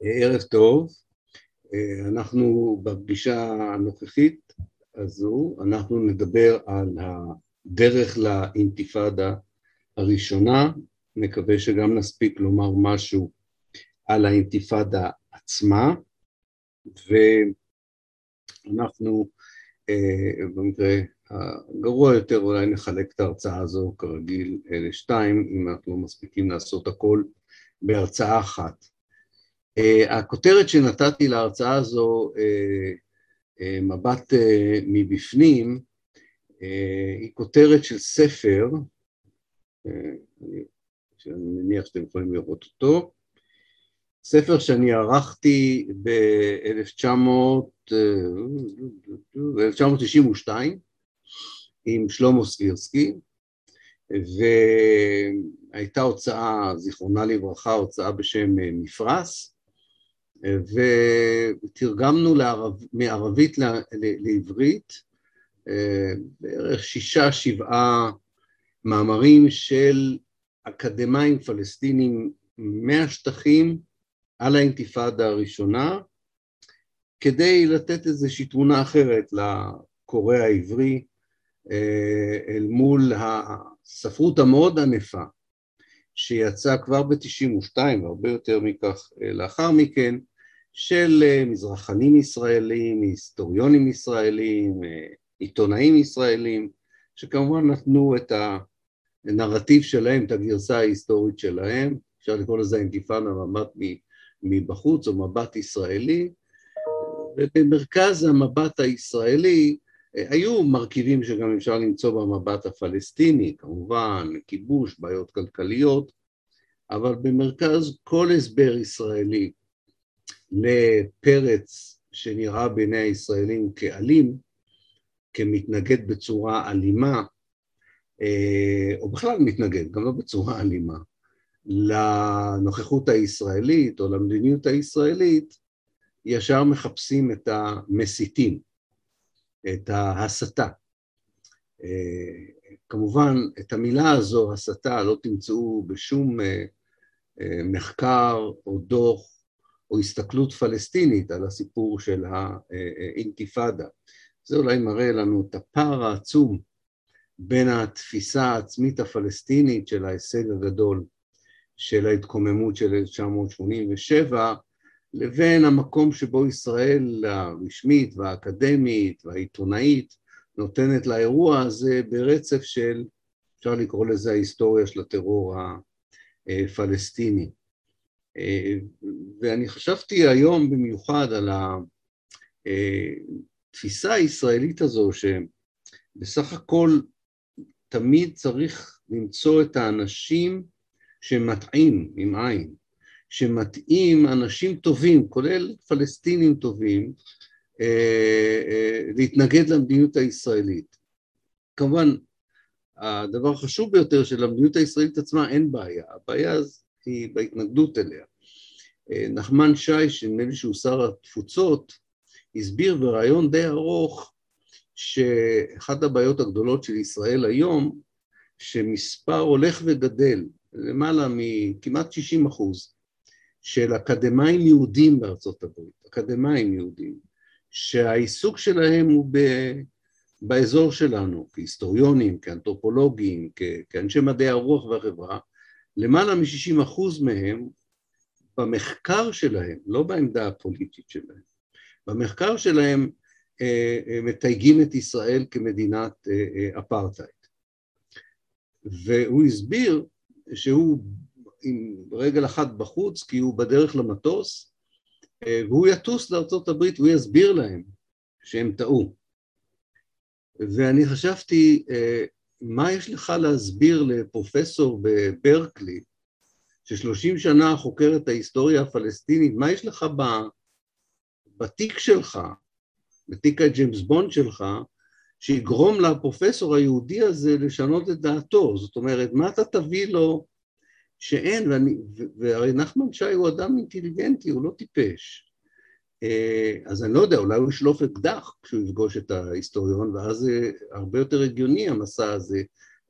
ערב טוב, אנחנו בפגישה הנוכחית הזו, אנחנו נדבר על הדרך לאינתיפאדה הראשונה, מקווה שגם נספיק לומר משהו על האינתיפאדה עצמה, ואנחנו במקרה הגרוע יותר אולי נחלק את ההרצאה הזו כרגיל לשתיים, אם אנחנו מספיקים לעשות הכל בהרצאה אחת. Uh, הכותרת שנתתי להרצאה הזו, uh, uh, מבט מבפנים, היא כותרת של ספר, אני, שאני מניח שאתם יכולים לראות אותו, ספר שאני ערכתי ב-1992 עם שלמה סבירסקי, והייתה הוצאה, זיכרונה לברכה, הוצאה בשם מפרס, ותרגמנו לערב, מערבית לעברית בערך שישה, שבעה מאמרים של אקדמאים פלסטינים מהשטחים על האינתיפאדה הראשונה, כדי לתת איזושהי תמונה אחרת לקורא העברי אל מול הספרות המאוד ענפה שיצאה כבר ב-92 והרבה יותר מכך לאחר מכן, של מזרחנים ישראלים, היסטוריונים ישראלים, עיתונאים ישראלים, שכמובן נתנו את הנרטיב שלהם, את הגרסה ההיסטורית שלהם, אפשר לקרוא לזה אינתיפאדה מבט מבחוץ או מבט ישראלי, ובמרכז המבט הישראלי היו מרכיבים שגם אפשר למצוא במבט הפלסטיני, כמובן, כיבוש, בעיות כלכליות, אבל במרכז כל הסבר ישראלי לפרץ שנראה בעיני הישראלים כאלים, כמתנגד בצורה אלימה, או בכלל מתנגד, גם לא בצורה אלימה, לנוכחות הישראלית או למדיניות הישראלית, ישר מחפשים את המסיתים. את ההסתה. כמובן, את המילה הזו, הסתה, לא תמצאו בשום מחקר או דוח או הסתכלות פלסטינית על הסיפור של האינתיפאדה. זה אולי מראה לנו את הפער העצום בין התפיסה העצמית הפלסטינית של ההישג הגדול של ההתקוממות של 1987, לבין המקום שבו ישראל הרשמית והאקדמית והעיתונאית נותנת לאירוע הזה ברצף של, אפשר לקרוא לזה ההיסטוריה של הטרור הפלסטיני. ואני חשבתי היום במיוחד על התפיסה הישראלית הזו שבסך הכל תמיד צריך למצוא את האנשים שמטעים עם עין, שמתאים אנשים טובים, כולל פלסטינים טובים, אה, אה, להתנגד למדיניות הישראלית. כמובן, הדבר החשוב ביותר שלמדיניות הישראלית עצמה אין בעיה, הבעיה היא בהתנגדות אליה. אה, נחמן שי, שנדמה לי שהוא שר התפוצות, הסביר בריאיון די ארוך שאחת הבעיות הגדולות של ישראל היום, שמספר הולך וגדל, למעלה מכמעט 60 אחוז, של אקדמאים יהודים בארצות הברית, אקדמאים יהודים, שהעיסוק שלהם הוא ב... באזור שלנו, כהיסטוריונים, כאנתרופולוגים, כ... כאנשי מדעי הרוח והחברה, למעלה מ-60 אחוז מהם במחקר שלהם, לא בעמדה הפוליטית שלהם, במחקר שלהם אה, אה, מתייגים את ישראל כמדינת אה, אפרטהייד. והוא הסביר שהוא עם רגל אחת בחוץ כי הוא בדרך למטוס אה, והוא יטוס לארצות הברית והוא יסביר להם שהם טעו. ואני חשבתי, אה, מה יש לך להסביר לפרופסור בברקלי, ששלושים שנה חוקר את ההיסטוריה הפלסטינית, מה יש לך בתיק שלך, בתיק הג'יימס בונד שלך, שיגרום לפרופסור היהודי הזה לשנות את דעתו? זאת אומרת, מה אתה תביא לו שאין, ואני, והרי נחמן שי הוא אדם אינטליגנטי, הוא לא טיפש. אה, אז אני לא יודע, אולי הוא ישלוף אקדח כשהוא יפגוש את ההיסטוריון, ואז זה הרבה יותר הגיוני המסע הזה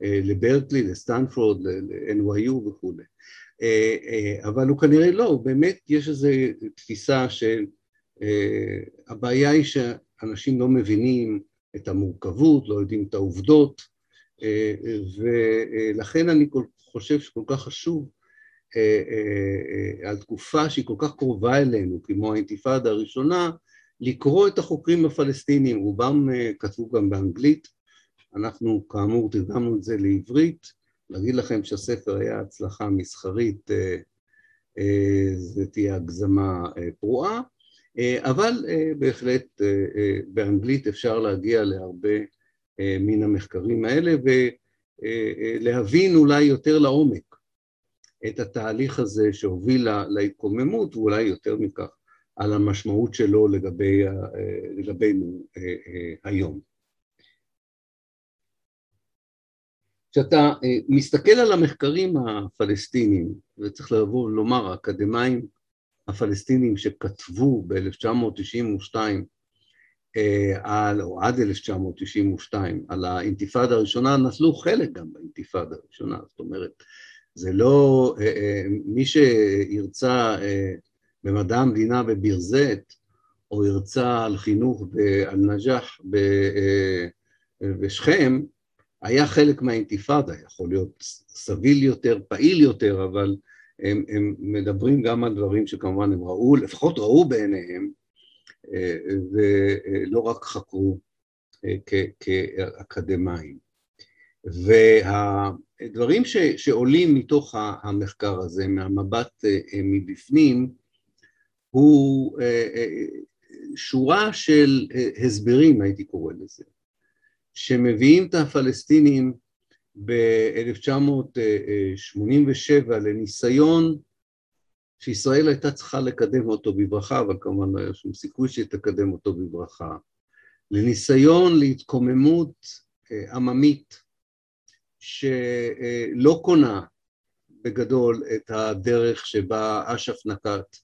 אה, לברקלי, לסטנפורד, ל-NYU וכולי. אבל הוא כנראה לא, באמת יש איזו תפיסה של הבעיה היא שאנשים לא מבינים את המורכבות, לא יודעים את העובדות, ולכן אני חושב שכל כך חשוב על תקופה שהיא כל כך קרובה אלינו, כמו האינתיפאדה הראשונה, לקרוא את החוקרים הפלסטינים, רובם כתבו גם באנגלית, אנחנו כאמור תרגמנו את זה לעברית, להגיד לכם שהספר היה הצלחה מסחרית, זה תהיה הגזמה פרועה, אבל בהחלט באנגלית אפשר להגיע להרבה מן המחקרים האלה ולהבין אולי יותר לעומק את התהליך הזה שהוביל להתקוממות, ואולי יותר מכך על המשמעות שלו לגבי, לגבינו היום. כשאתה מסתכל על המחקרים הפלסטיניים, וצריך לבוא ולומר, האקדמאים הפלסטינים שכתבו ב-1992, או עד 1992, על האינתיפאדה הראשונה, נטלו חלק גם באינתיפאדה הראשונה, זאת אומרת, זה לא, מי שירצה במדע המדינה בביר זית, או ירצה על חינוך באל-נג'אח בשכם, היה חלק מהאינתיפאדה, יכול להיות סביל יותר, פעיל יותר, אבל הם, הם מדברים גם על דברים שכמובן הם ראו, לפחות ראו בעיניהם, ולא רק חקרו כאקדמאים. והדברים ש, שעולים מתוך המחקר הזה, מהמבט מבפנים, הוא שורה של הסברים, הייתי קורא לזה, שמביאים את הפלסטינים ב-1987 לניסיון שישראל הייתה צריכה לקדם אותו בברכה, אבל כמובן לא היה שום סיכוי שהיא תקדם אותו בברכה, לניסיון להתקוממות עממית שלא קונה בגדול את הדרך שבה אש"ף נקט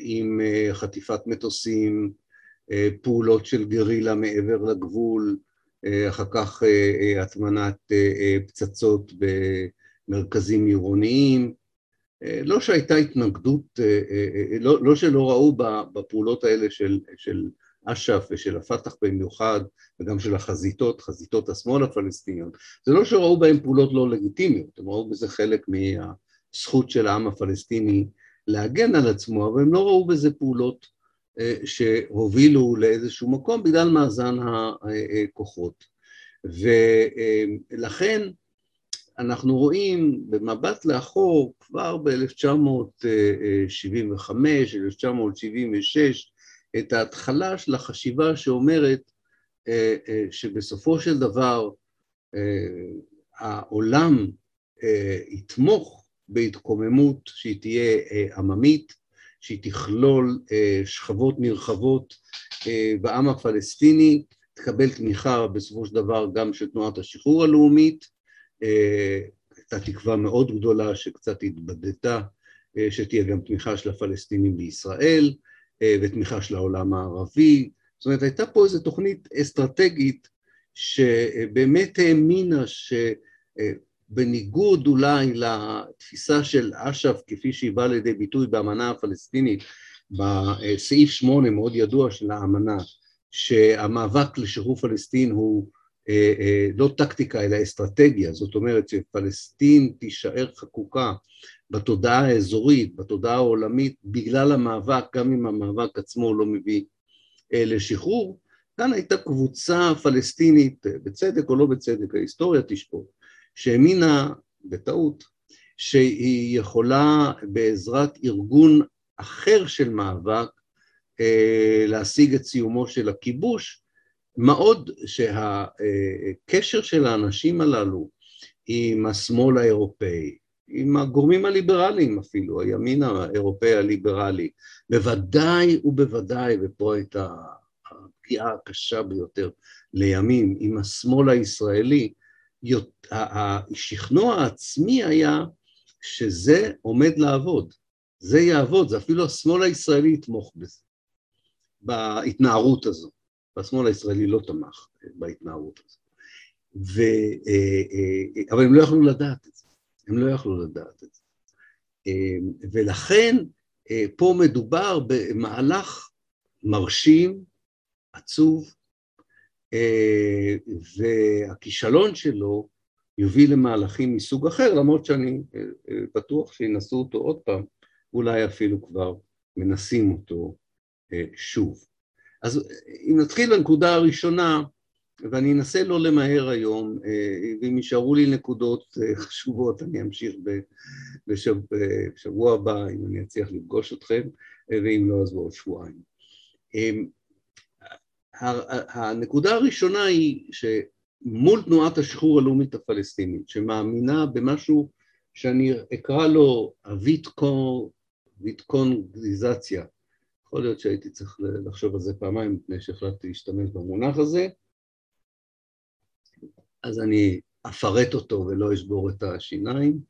עם חטיפת מטוסים, פעולות של גרילה מעבר לגבול, אחר כך הטמנת פצצות במרכזים עירוניים, לא שהייתה התנגדות, לא, לא שלא ראו בפעולות האלה של, של אש"ף ושל הפת"ח במיוחד, וגם של החזיתות, חזיתות השמאל הפלסטיניות, זה לא שראו בהן פעולות לא לגיטימיות, הם ראו בזה חלק מהזכות של העם הפלסטיני להגן על עצמו, אבל הם לא ראו בזה פעולות שהובילו לאיזשהו מקום בגלל מאזן הכוחות. ולכן אנחנו רואים במבט לאחור כבר ב-1975, 1976, את ההתחלה של החשיבה שאומרת שבסופו של דבר העולם יתמוך בהתקוממות שהיא תהיה עממית, שהיא תכלול שכבות נרחבות בעם הפלסטיני, תקבל תמיכה בסופו של דבר גם של תנועת השחרור הלאומית, הייתה תקווה מאוד גדולה שקצת התבדתה, שתהיה גם תמיכה של הפלסטינים בישראל ותמיכה של העולם הערבי, זאת אומרת הייתה פה איזו תוכנית אסטרטגית שבאמת האמינה שבניגוד אולי לתפיסה של אש"ף כפי שהיא באה לידי ביטוי באמנה הפלסטינית בסעיף שמונה מאוד ידוע של האמנה שהמאבק לשחרור פלסטין הוא לא טקטיקה אלא אסטרטגיה, זאת אומרת שפלסטין תישאר חקוקה בתודעה האזורית, בתודעה העולמית, בגלל המאבק, גם אם המאבק עצמו לא מביא לשחרור, כאן הייתה קבוצה פלסטינית, בצדק או לא בצדק, ההיסטוריה תשפוט, שהאמינה בטעות שהיא יכולה בעזרת ארגון אחר של מאבק להשיג את סיומו של הכיבוש, מה עוד שהקשר של האנשים הללו עם השמאל האירופאי, עם הגורמים הליברליים אפילו, הימין האירופאי הליברלי, בוודאי ובוודאי, ופה הייתה הפגיעה הקשה ביותר לימים, עם השמאל הישראלי, השכנוע העצמי היה שזה עומד לעבוד, זה יעבוד, זה אפילו השמאל הישראלי יתמוך בזה, בהתנערות הזו. והשמאל הישראלי לא תמך בהתנערות הזו. ו... אבל הם לא יכלו לדעת את זה, הם לא יכלו לדעת את זה. ולכן פה מדובר במהלך מרשים, עצוב, והכישלון שלו יוביל למהלכים מסוג אחר, למרות שאני בטוח שינסו אותו עוד פעם, אולי אפילו כבר מנסים אותו שוב. אז אם נתחיל לנקודה הראשונה, ואני אנסה לא למהר היום, ואם יישארו לי נקודות חשובות אני אמשיך בשבוע, בשבוע הבא, אם אני אצליח לפגוש אתכם, ואם לא אז בעוד שבועיים. הנקודה הראשונה היא שמול תנועת השחרור הלאומית הפלסטינית, שמאמינה במשהו שאני אקרא לו הוויטקונגיזציה, יכול להיות שהייתי צריך לחשוב על זה פעמיים לפני שהחלטתי להשתמש במונח הזה, אז אני אפרט אותו ולא אשבור את השיניים,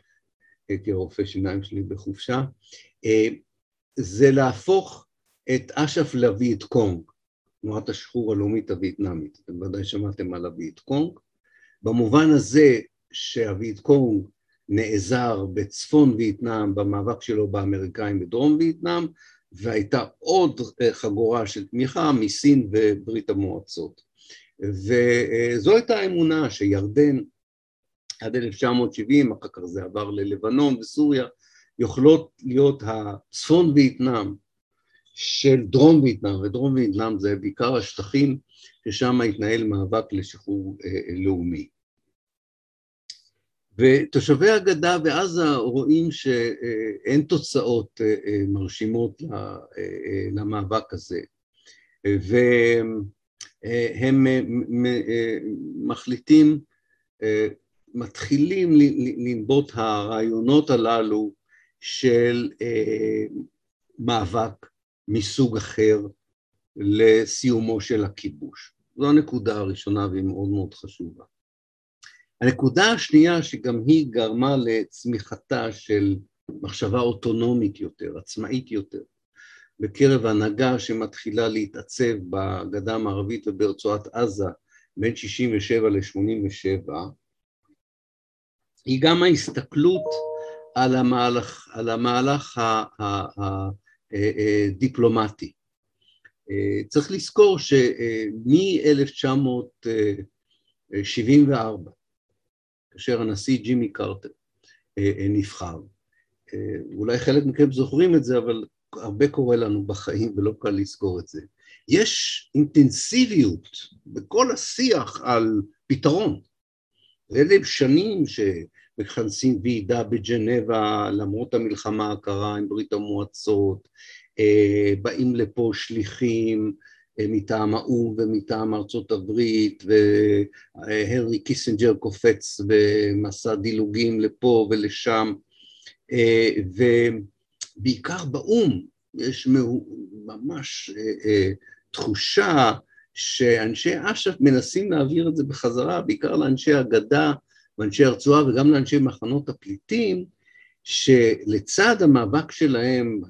כרופא שיניים שלי בחופשה, זה להפוך את אש"ף לווייט קונג, תנועת השחרור הלאומית הווייטנאמית, אתם ודאי שמעתם על הווייט קונג, במובן הזה שהווייט קונג נעזר בצפון וייטנאם במאבק שלו באמריקאים בדרום וייטנאם, והייתה עוד חגורה של תמיכה מסין וברית המועצות. וזו הייתה האמונה שירדן עד 1970, אחר כך זה עבר ללבנון וסוריה, יכולות להיות הצפון וייטנאם של דרום וייטנאם, ודרום וייטנאם זה בעיקר השטחים ששם התנהל מאבק לשחרור לאומי. ותושבי הגדה ועזה רואים שאין תוצאות מרשימות למאבק הזה, והם מחליטים, מתחילים לנבוט הרעיונות הללו של מאבק מסוג אחר לסיומו של הכיבוש. זו הנקודה הראשונה והיא מאוד מאוד חשובה. הנקודה השנייה שגם היא גרמה לצמיחתה של מחשבה אוטונומית יותר, עצמאית יותר, בקרב הנהגה שמתחילה להתעצב בגדה המערבית וברצועת עזה בין 67 ל-87, היא גם ההסתכלות על המהלך, על המהלך הדיפלומטי. צריך לזכור שמ-1974 כאשר הנשיא ג'ימי קרטר אה, אה, נבחר. אה, אולי חלק מכם זוכרים את זה, אבל הרבה קורה לנו בחיים ולא קל לזכור את זה. יש אינטנסיביות בכל השיח על פתרון. אלה שנים שמכנסים ועידה בג'נבה למרות המלחמה הקרה עם ברית המועצות, באים לפה שליחים, מטעם האו"ם ומטעם ארצות הברית, והנרי קיסינג'ר קופץ במסע דילוגים לפה ולשם, ובעיקר באו"ם יש ממש תחושה שאנשי אש"ף מנסים להעביר את זה בחזרה, בעיקר לאנשי הגדה ואנשי הרצועה וגם לאנשי מחנות הפליטים, שלצד המאבק שלהם,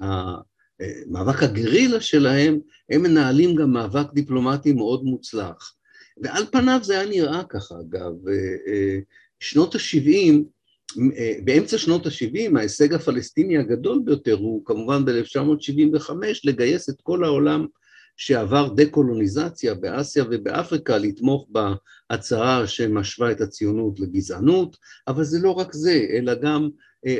מאבק הגרילה שלהם, הם מנהלים גם מאבק דיפלומטי מאוד מוצלח. ועל פניו זה היה נראה ככה, אגב. שנות ה-70, באמצע שנות ה-70, ההישג הפלסטיני הגדול ביותר הוא כמובן ב-1975 לגייס את כל העולם שעבר דה-קולוניזציה באסיה ובאפריקה לתמוך בהצהרה שמשווה את הציונות לגזענות, אבל זה לא רק זה, אלא גם אה,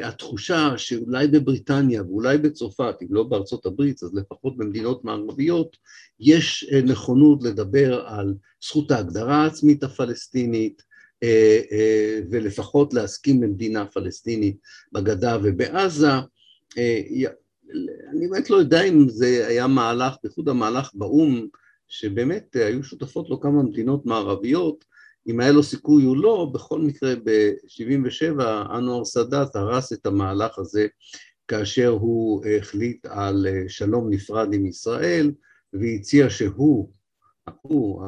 התחושה שאולי בבריטניה ואולי בצרפת, אם לא בארצות הברית, אז לפחות במדינות מערביות, יש אה, נכונות לדבר על זכות ההגדרה העצמית הפלסטינית, אה, ולפחות להסכים למדינה פלסטינית בגדה ובעזה. אני באמת לא יודע אם זה היה מהלך, בייחוד המהלך באו"ם, שבאמת היו שותפות לו כמה מדינות מערביות, אם היה לו סיכוי או לא, בכל מקרה ב-77' אנואר סאדאת הרס את המהלך הזה כאשר הוא החליט על שלום נפרד עם ישראל והציע שהוא, הוא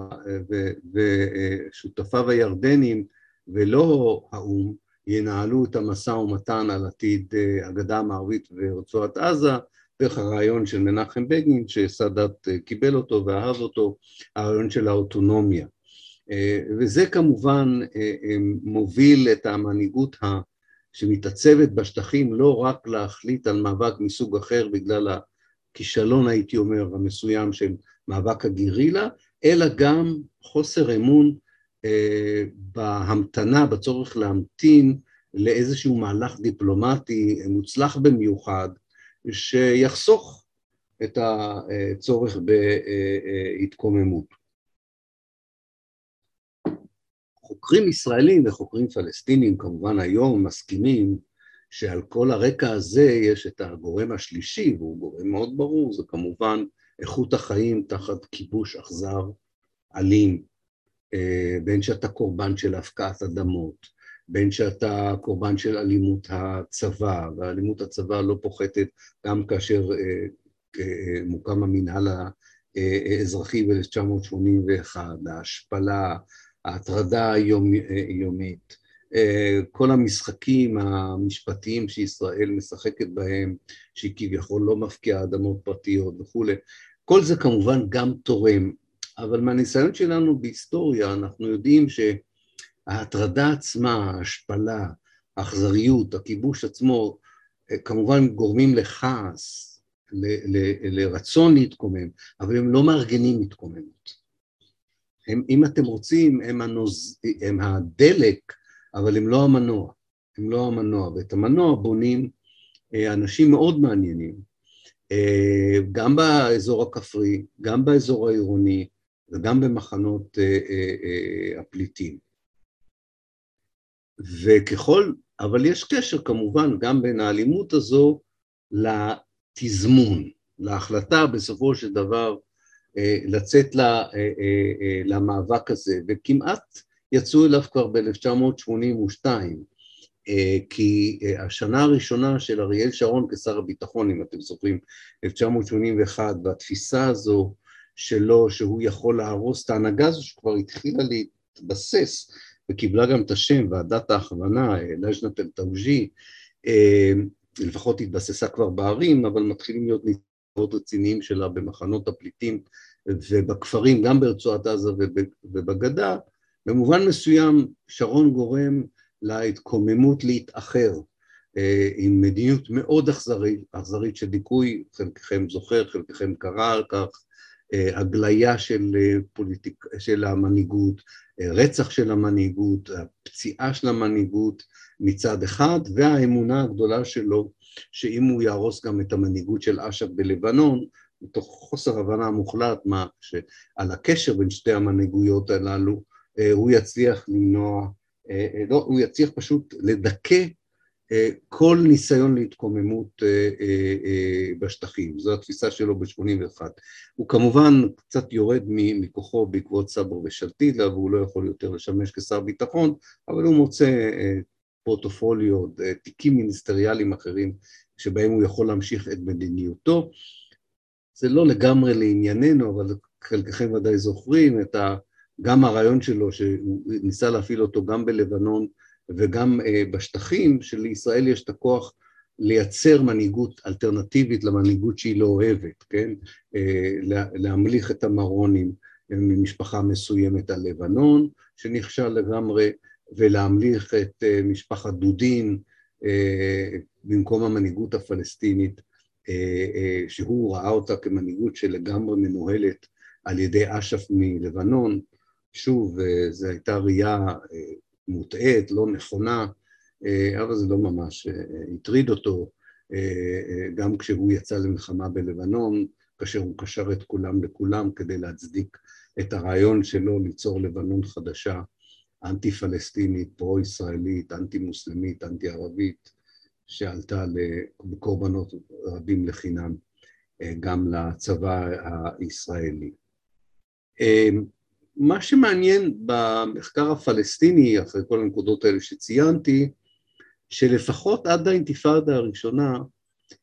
ושותפיו הירדנים ולא האו"ם ינהלו את המשא ומתן על עתיד הגדה המערבית ורצועת עזה דרך הרעיון של מנחם בגין שסאדאת קיבל אותו ואהב אותו, הרעיון של האוטונומיה. וזה כמובן מוביל את המנהיגות שמתעצבת בשטחים לא רק להחליט על מאבק מסוג אחר בגלל הכישלון, הייתי אומר, המסוים של מאבק הגרילה, אלא גם חוסר אמון אה, בהמתנה, בצורך להמתין לאיזשהו מהלך דיפלומטי מוצלח במיוחד, שיחסוך את הצורך בהתקוממות. חוקרים ישראלים וחוקרים פלסטינים כמובן היום מסכימים שעל כל הרקע הזה יש את הגורם השלישי, והוא גורם מאוד ברור, זה כמובן איכות החיים תחת כיבוש אכזר, אלים, אה, בין שאתה קורבן של הפקעת אדמות, בין שאתה קורבן של אלימות הצבא, ואלימות הצבא לא פוחתת גם כאשר אה, אה, מוקם המנהל האזרחי ב-1981, ההשפלה, ההטרדה היומית, כל המשחקים המשפטיים שישראל משחקת בהם, שהיא כביכול לא מפקיעה אדמות פרטיות וכולי, כל זה כמובן גם תורם, אבל מהניסיון שלנו בהיסטוריה אנחנו יודעים שההטרדה עצמה, ההשפלה, האכזריות, הכיבוש עצמו, כמובן גורמים לכעס, לרצון להתקומם, אבל הם לא מארגנים התקוממות. הם, אם אתם רוצים, הם, הנוז, הם הדלק, אבל הם לא המנוע. הם לא המנוע, ואת המנוע בונים אה, אנשים מאוד מעניינים, אה, גם באזור הכפרי, גם באזור העירוני וגם במחנות אה, הפליטים. וככל, אבל יש קשר כמובן גם בין האלימות הזו לתזמון, להחלטה בסופו של דבר לצאת אה, אה, למאבק הזה, וכמעט יצאו אליו כבר ב-1982, כי השנה הראשונה של אריאל שרון כשר הביטחון, אם אתם זוכרים, 1981, והתפיסה הזו שלו, שהוא יכול להרוס את ההנהגה הזו שכבר התחילה להתבסס וקיבלה גם את השם ועדת ההכוונה, לז'נת אל-טאוג'י, לפחות התבססה כבר בערים, אבל מתחילים להיות מאוד רציניים שלה במחנות הפליטים ובכפרים, גם ברצועת עזה ובגדה, במובן מסוים שרון גורם להתקוממות להתאחר אה, עם מדיניות מאוד אכזרית, אכזרית של דיכוי, חלקכם זוכר, חלקכם קרא על כך, אה, הגליה של, אה, פוליטיק, של המנהיגות, רצח של המנהיגות, הפציעה של המנהיגות מצד אחד, והאמונה הגדולה שלו שאם הוא יהרוס גם את המנהיגות של אש"ף בלבנון, מתוך חוסר הבנה מוחלט מה, על הקשר בין שתי המנהיגויות הללו, אה, הוא יצליח למנוע, אה, אה, לא, הוא יצליח פשוט לדכא כל ניסיון להתקוממות בשטחים, זו התפיסה שלו ב-81. הוא כמובן קצת יורד מכוחו בעקבות סברו ושלטילה והוא לא יכול יותר לשמש כשר ביטחון, אבל הוא מוצא פורטופוליו, תיקים מיניסטריאליים אחרים שבהם הוא יכול להמשיך את מדיניותו. זה לא לגמרי לענייננו, אבל חלקכם ודאי זוכרים את ה... גם הרעיון שלו, שהוא ניסה להפעיל אותו גם בלבנון וגם uh, בשטחים, שלישראל יש את הכוח לייצר מנהיגות אלטרנטיבית למנהיגות שהיא לא אוהבת, כן? Uh, להמליך את המרונים ממשפחה מסוימת על לבנון, שנכשל לגמרי, ולהמליך את uh, משפחת דודין uh, במקום המנהיגות הפלסטינית, אה, אה, שהוא ראה אותה כמנהיגות שלגמרי מנוהלת על ידי אש"ף מלבנון, שוב, אה, זו הייתה ראייה מוטעית, לא נכונה, אבל זה לא ממש הטריד אותו, גם כשהוא יצא למלחמה בלבנון, כאשר הוא קשר את כולם לכולם כדי להצדיק את הרעיון שלו ליצור לבנון חדשה, אנטי-פלסטינית, פרו-ישראלית, אנטי-מוסלמית, אנטי-ערבית, שעלתה בקורבנות רבים לחינם אה, גם לצבא הישראלי. אה, מה שמעניין במחקר הפלסטיני, אחרי כל הנקודות האלה שציינתי, שלפחות עד האינתיפאדה הראשונה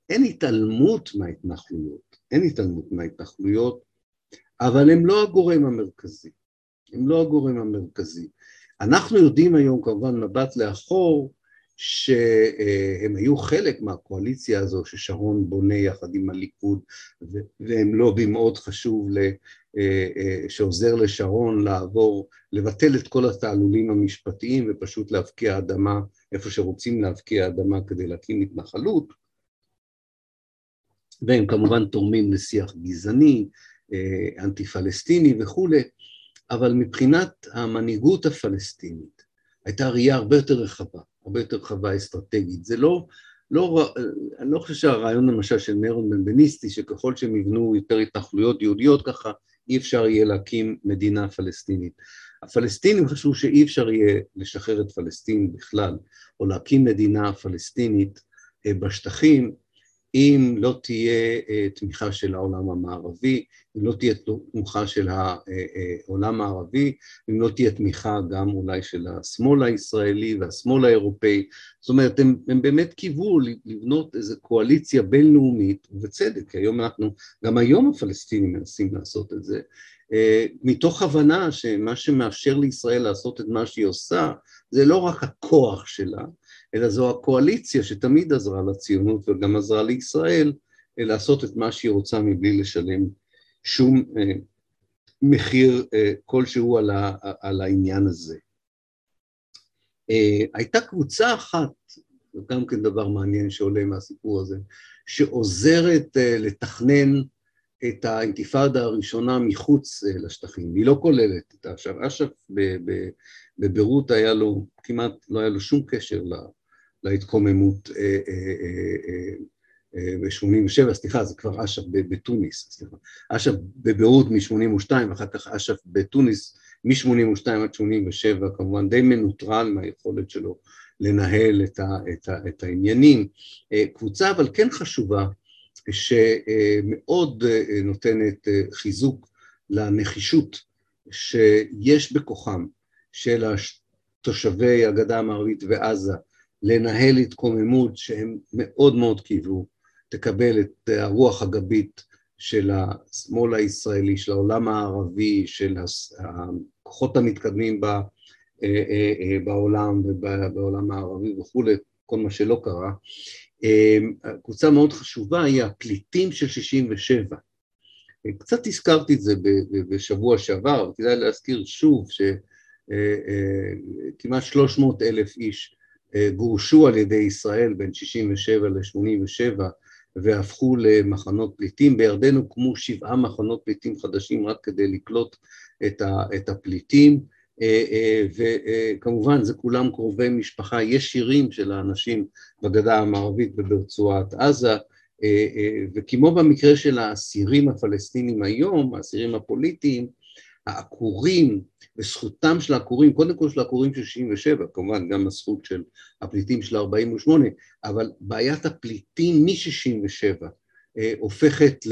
אין התעלמות מההתנחלויות, אין התעלמות מההתנחלויות, אבל הם לא הגורם המרכזי, הם לא הגורם המרכזי. אנחנו יודעים היום כמובן מבט לאחור שהם היו חלק מהקואליציה הזו ששרון בונה יחד עם הליכוד והם לובי מאוד חשוב שעוזר לשרון לעבור, לבטל את כל התעלולים המשפטיים ופשוט להבקיע אדמה איפה שרוצים להבקיע אדמה כדי להקים התנחלות, והם כמובן תורמים לשיח גזעני, אנטי פלסטיני וכולי, אבל מבחינת המנהיגות הפלסטינית הייתה ראייה הרבה יותר רחבה, הרבה יותר רחבה אסטרטגית. זה לא, לא, אני לא חושב שהרעיון למשל של מרון בנבניסטי, שככל שהם יבנו יותר התנחלויות יהודיות ככה, אי אפשר יהיה להקים מדינה פלסטינית. הפלסטינים חשבו שאי אפשר יהיה לשחרר את פלסטין בכלל, או להקים מדינה פלסטינית אה, בשטחים, אם לא תהיה אה, תמיכה של העולם המערבי, אם לא תהיה תמיכה של העולם הערבי, אם לא תהיה תמיכה גם אולי של השמאל הישראלי והשמאל האירופאי, זאת אומרת הם, הם באמת קיוו לבנות איזו קואליציה בינלאומית, ובצדק, היום אנחנו, גם היום הפלסטינים מנסים לעשות את זה, אה, מתוך הבנה שמה שמאפשר לישראל לעשות את מה שהיא עושה זה לא רק הכוח שלה, אלא זו הקואליציה שתמיד עזרה לציונות וגם עזרה לישראל אה, לעשות את מה שהיא רוצה מבלי לשלם שום אה, מחיר כלשהו על, העניין הזה. הייתה קבוצה אחת, זה גם כן דבר מעניין שעולה מהסיפור הזה, שעוזרת לתכנן את האינתיפאדה הראשונה מחוץ אה, לשטחים, היא לא כוללת את אש"ף, אש"ף בביירות היה לו, כמעט לא היה לו שום קשר להתקוממות אה, אה, ב-87, סליחה, זה כבר אש"ף בתוניס, סליחה, אש"ף בביירות מ-82, ואחר כך אש"ף בתוניס מ-82 עד 87, כמובן די מנוטרל מהיכולת שלו לנהל את, ה, את, ה, את העניינים. קבוצה אבל כן חשובה שמאוד אה, נותנת אה, חיזוק לנחישות שיש בכוחם של תושבי הגדה המערבית ועזה לנהל התקוממות שהם מאוד מאוד קיוו, תקבל את הרוח הגבית של השמאל הישראלי, של העולם הערבי, של הכוחות המתקדמים אה, בעולם ובעולם הערבי וכולי, כל מה שלא קרה, אמ, קבוצה מאוד חשובה היא הפליטים של 67. קצת הזכרתי את זה בשבוע שעבר, אבל כדאי להזכיר שוב שכמעט 300 אלף איש אה, גורשו על ידי ישראל בין 67 ל-87 והפכו למחנות פליטים. בירדן הוקמו שבעה מחנות פליטים חדשים רק כדי לקלוט את הפליטים. אה, אה, וכמובן זה כולם קרובי משפחה, יש של האנשים בגדה המערבית וברצועת עזה, אה, וכמו במקרה של האסירים הפלסטינים היום, האסירים הפוליטיים, העקורים וזכותם של העקורים, קודם כל של העקורים של 67, כמובן גם הזכות של הפליטים של 48, אבל בעיית הפליטים מ-67 הופכת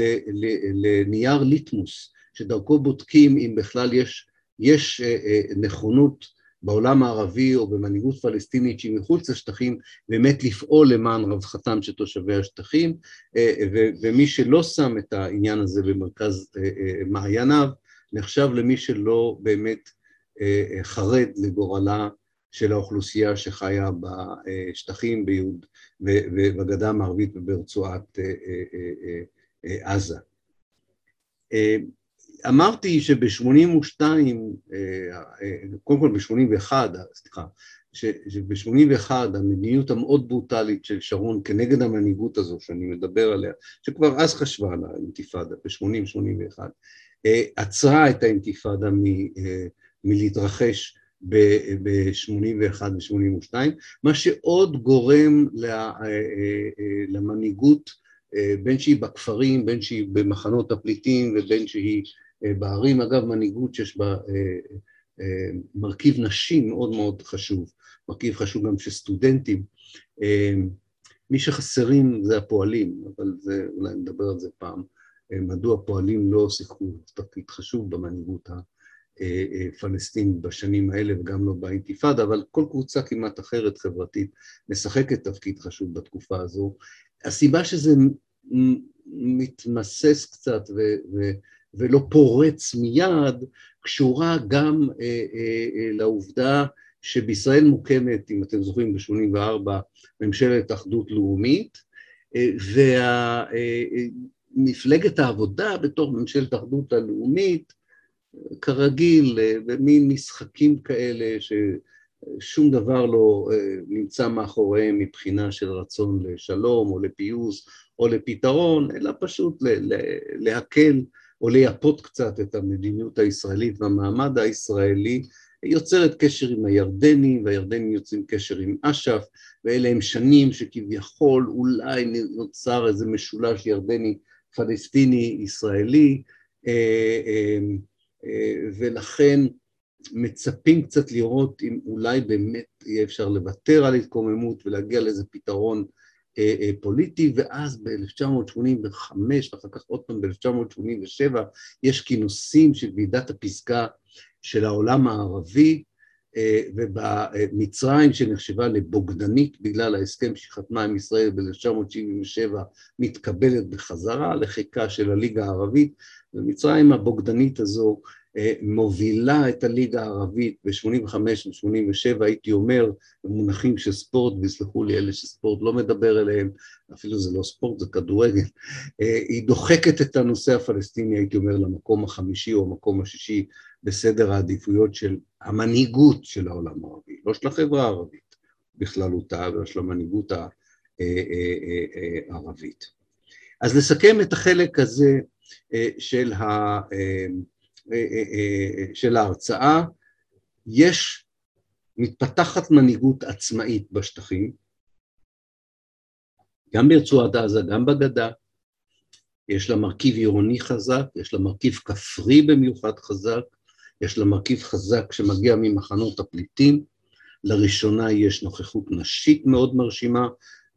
לנייר ליטמוס, שדרכו בודקים אם בכלל יש יש אה, אה, נכונות בעולם הערבי או במנהיגות פלסטינית שהיא מחוץ לשטחים באמת לפעול למען רווחתם של תושבי השטחים אה, ומי שלא שם את העניין הזה במרכז מעייניו נחשב למי שלא באמת חרד לגורלה של האוכלוסייה שחיה בשטחים ביהוד ובגדה המערבית וברצועת עזה. אמרתי שב-82, אה, אה, קודם כל ב-81, סליחה, שב-81 המדיניות המאוד ברוטלית של שרון כנגד המנהיגות הזו שאני מדבר עליה, שכבר אז חשבה על האינתיפאדה, ב-80-81, אה, עצרה את האינתיפאדה מלהתרחש ב-81 ו-82, מה שעוד גורם למנהיגות בין שהיא בכפרים, בין שהיא במחנות הפליטים ובין שהיא אה, בערים, אגב מנהיגות שיש בה אה, אה, מרכיב נשי מאוד מאוד חשוב, מרכיב חשוב גם של סטודנטים. מי שחסרים זה הפועלים, אבל זה, אולי נדבר על זה פעם, מדוע פועלים לא שיחקו תפקיד חשוב במנהיגות הפלסטינית בשנים האלה וגם לא באינתיפאדה, אבל כל קבוצה כמעט אחרת חברתית משחקת תפקיד חשוב בתקופה הזו. הסיבה שזה מתמסס קצת ו... ו ולא פורץ מיד, קשורה גם אה, אה, אה, לעובדה שבישראל מוקמת, אם אתם זוכרים, ב-84 ממשלת אחדות לאומית, מפלגת העבודה בתור ממשלת האחדות הלאומית, כרגיל, במין משחקים כאלה ששום דבר לא נמצא מאחוריהם מבחינה של רצון לשלום או לפיוס או לפתרון, אלא פשוט להקל או לייפות קצת את המדיניות הישראלית והמעמד הישראלי, יוצרת קשר עם הירדנים, והירדנים יוצרים קשר עם אש"ף, ואלה הם שנים שכביכול אולי נוצר איזה משולש ירדני פלסטיני ישראלי, אה, אה, אה, ולכן מצפים קצת לראות אם אולי באמת יהיה אפשר לוותר על התקוממות ולהגיע לאיזה פתרון פוליטי, ואז ב-1985 ואחר כך עוד פעם ב-1987 יש כינוסים של ועידת הפסגה של העולם הערבי, ובמצרים שנחשבה לבוגדנית בגלל ההסכם שחתמה עם ישראל ב-1977 מתקבלת בחזרה לחיקה של הליגה הערבית ומצרים הבוגדנית הזו אה, מובילה את הליגה הערבית ב-85 ו-87 הייתי אומר במונחים של ספורט ויסלחו לי אלה שספורט לא מדבר אליהם אפילו זה לא ספורט זה כדורגל. אה, היא דוחקת את הנושא הפלסטיני הייתי אומר למקום החמישי או המקום השישי בסדר העדיפויות של המנהיגות של העולם הערבי, לא של החברה הערבית בכללותה, אלא של המנהיגות הערבית. אז לסכם את החלק הזה של, ה, של ההרצאה, יש, מתפתחת מנהיגות עצמאית בשטחים, גם ברצועת עזה, גם בגדה, יש לה מרכיב עירוני חזק, יש לה מרכיב כפרי במיוחד חזק, יש לה מרכיב חזק שמגיע ממחנות הפליטים, לראשונה יש נוכחות נשית מאוד מרשימה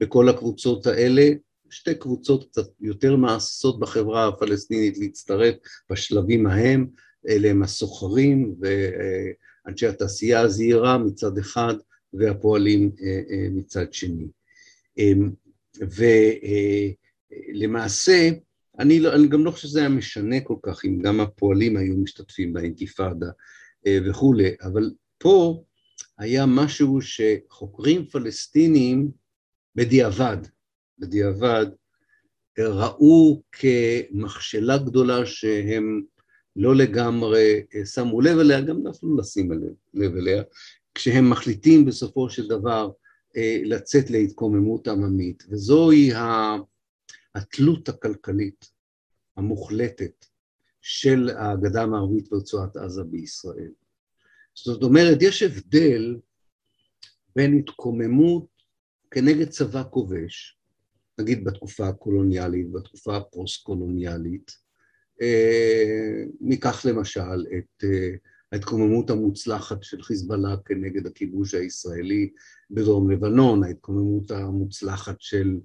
בכל הקבוצות האלה, שתי קבוצות קצת יותר מעשות בחברה הפלסטינית להצטרף בשלבים ההם, אלה הם הסוחרים ואנשי התעשייה הזעירה מצד אחד והפועלים אה, אה, מצד שני. אמ, ולמעשה אני, לא, אני גם לא חושב שזה היה משנה כל כך אם גם הפועלים היו משתתפים באינתיפאדה אה, וכולי, אבל פה היה משהו שחוקרים פלסטינים בדיעבד, בדיעבד, ראו כמכשלה גדולה שהם לא לגמרי אה, שמו לב אליה, גם לא אפילו לשים לב אליה, כשהם מחליטים בסופו של דבר אה, לצאת להתקוממות עממית, וזוהי התלות הכלכלית המוחלטת של הגדה המערבית ורצועת עזה בישראל. זאת אומרת, יש הבדל בין התקוממות כנגד צבא כובש, נגיד בתקופה הקולוניאלית, בתקופה הפוסט-קולוניאלית, אה, ניקח למשל את אה, ההתקוממות המוצלחת של חיזבאללה כנגד הכיבוש הישראלי בדרום לבנון, ההתקוממות המוצלחת של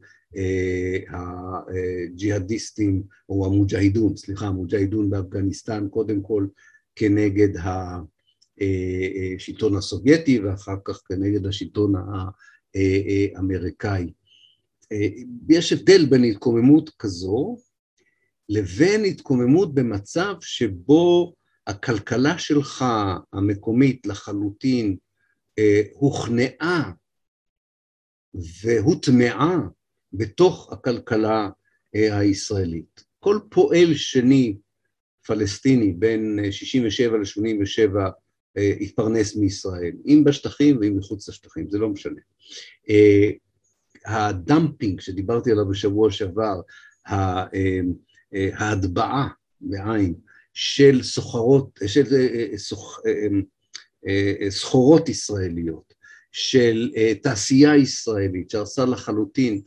הג'יהאדיסטים, או המוג'הידון, סליחה, המוג'הידון באפגניסטן, קודם כל כנגד השלטון הסובייטי ואחר כך כנגד השלטון האמריקאי. יש הבדל בין התקוממות כזו לבין התקוממות במצב שבו הכלכלה שלך המקומית לחלוטין הוכנעה והוטמעה בתוך הכלכלה אה, הישראלית. כל פועל שני פלסטיני בין 67 אה, ל-87 אה, התפרנס מישראל, אם בשטחים ואם מחוץ לשטחים, זה לא משנה. הדמפינג שדיברתי עליו בשבוע שעבר, ההטבעה בעין של סוחרות, של סחורות ישראליות, של תעשייה ישראלית שהרסה לחלוטין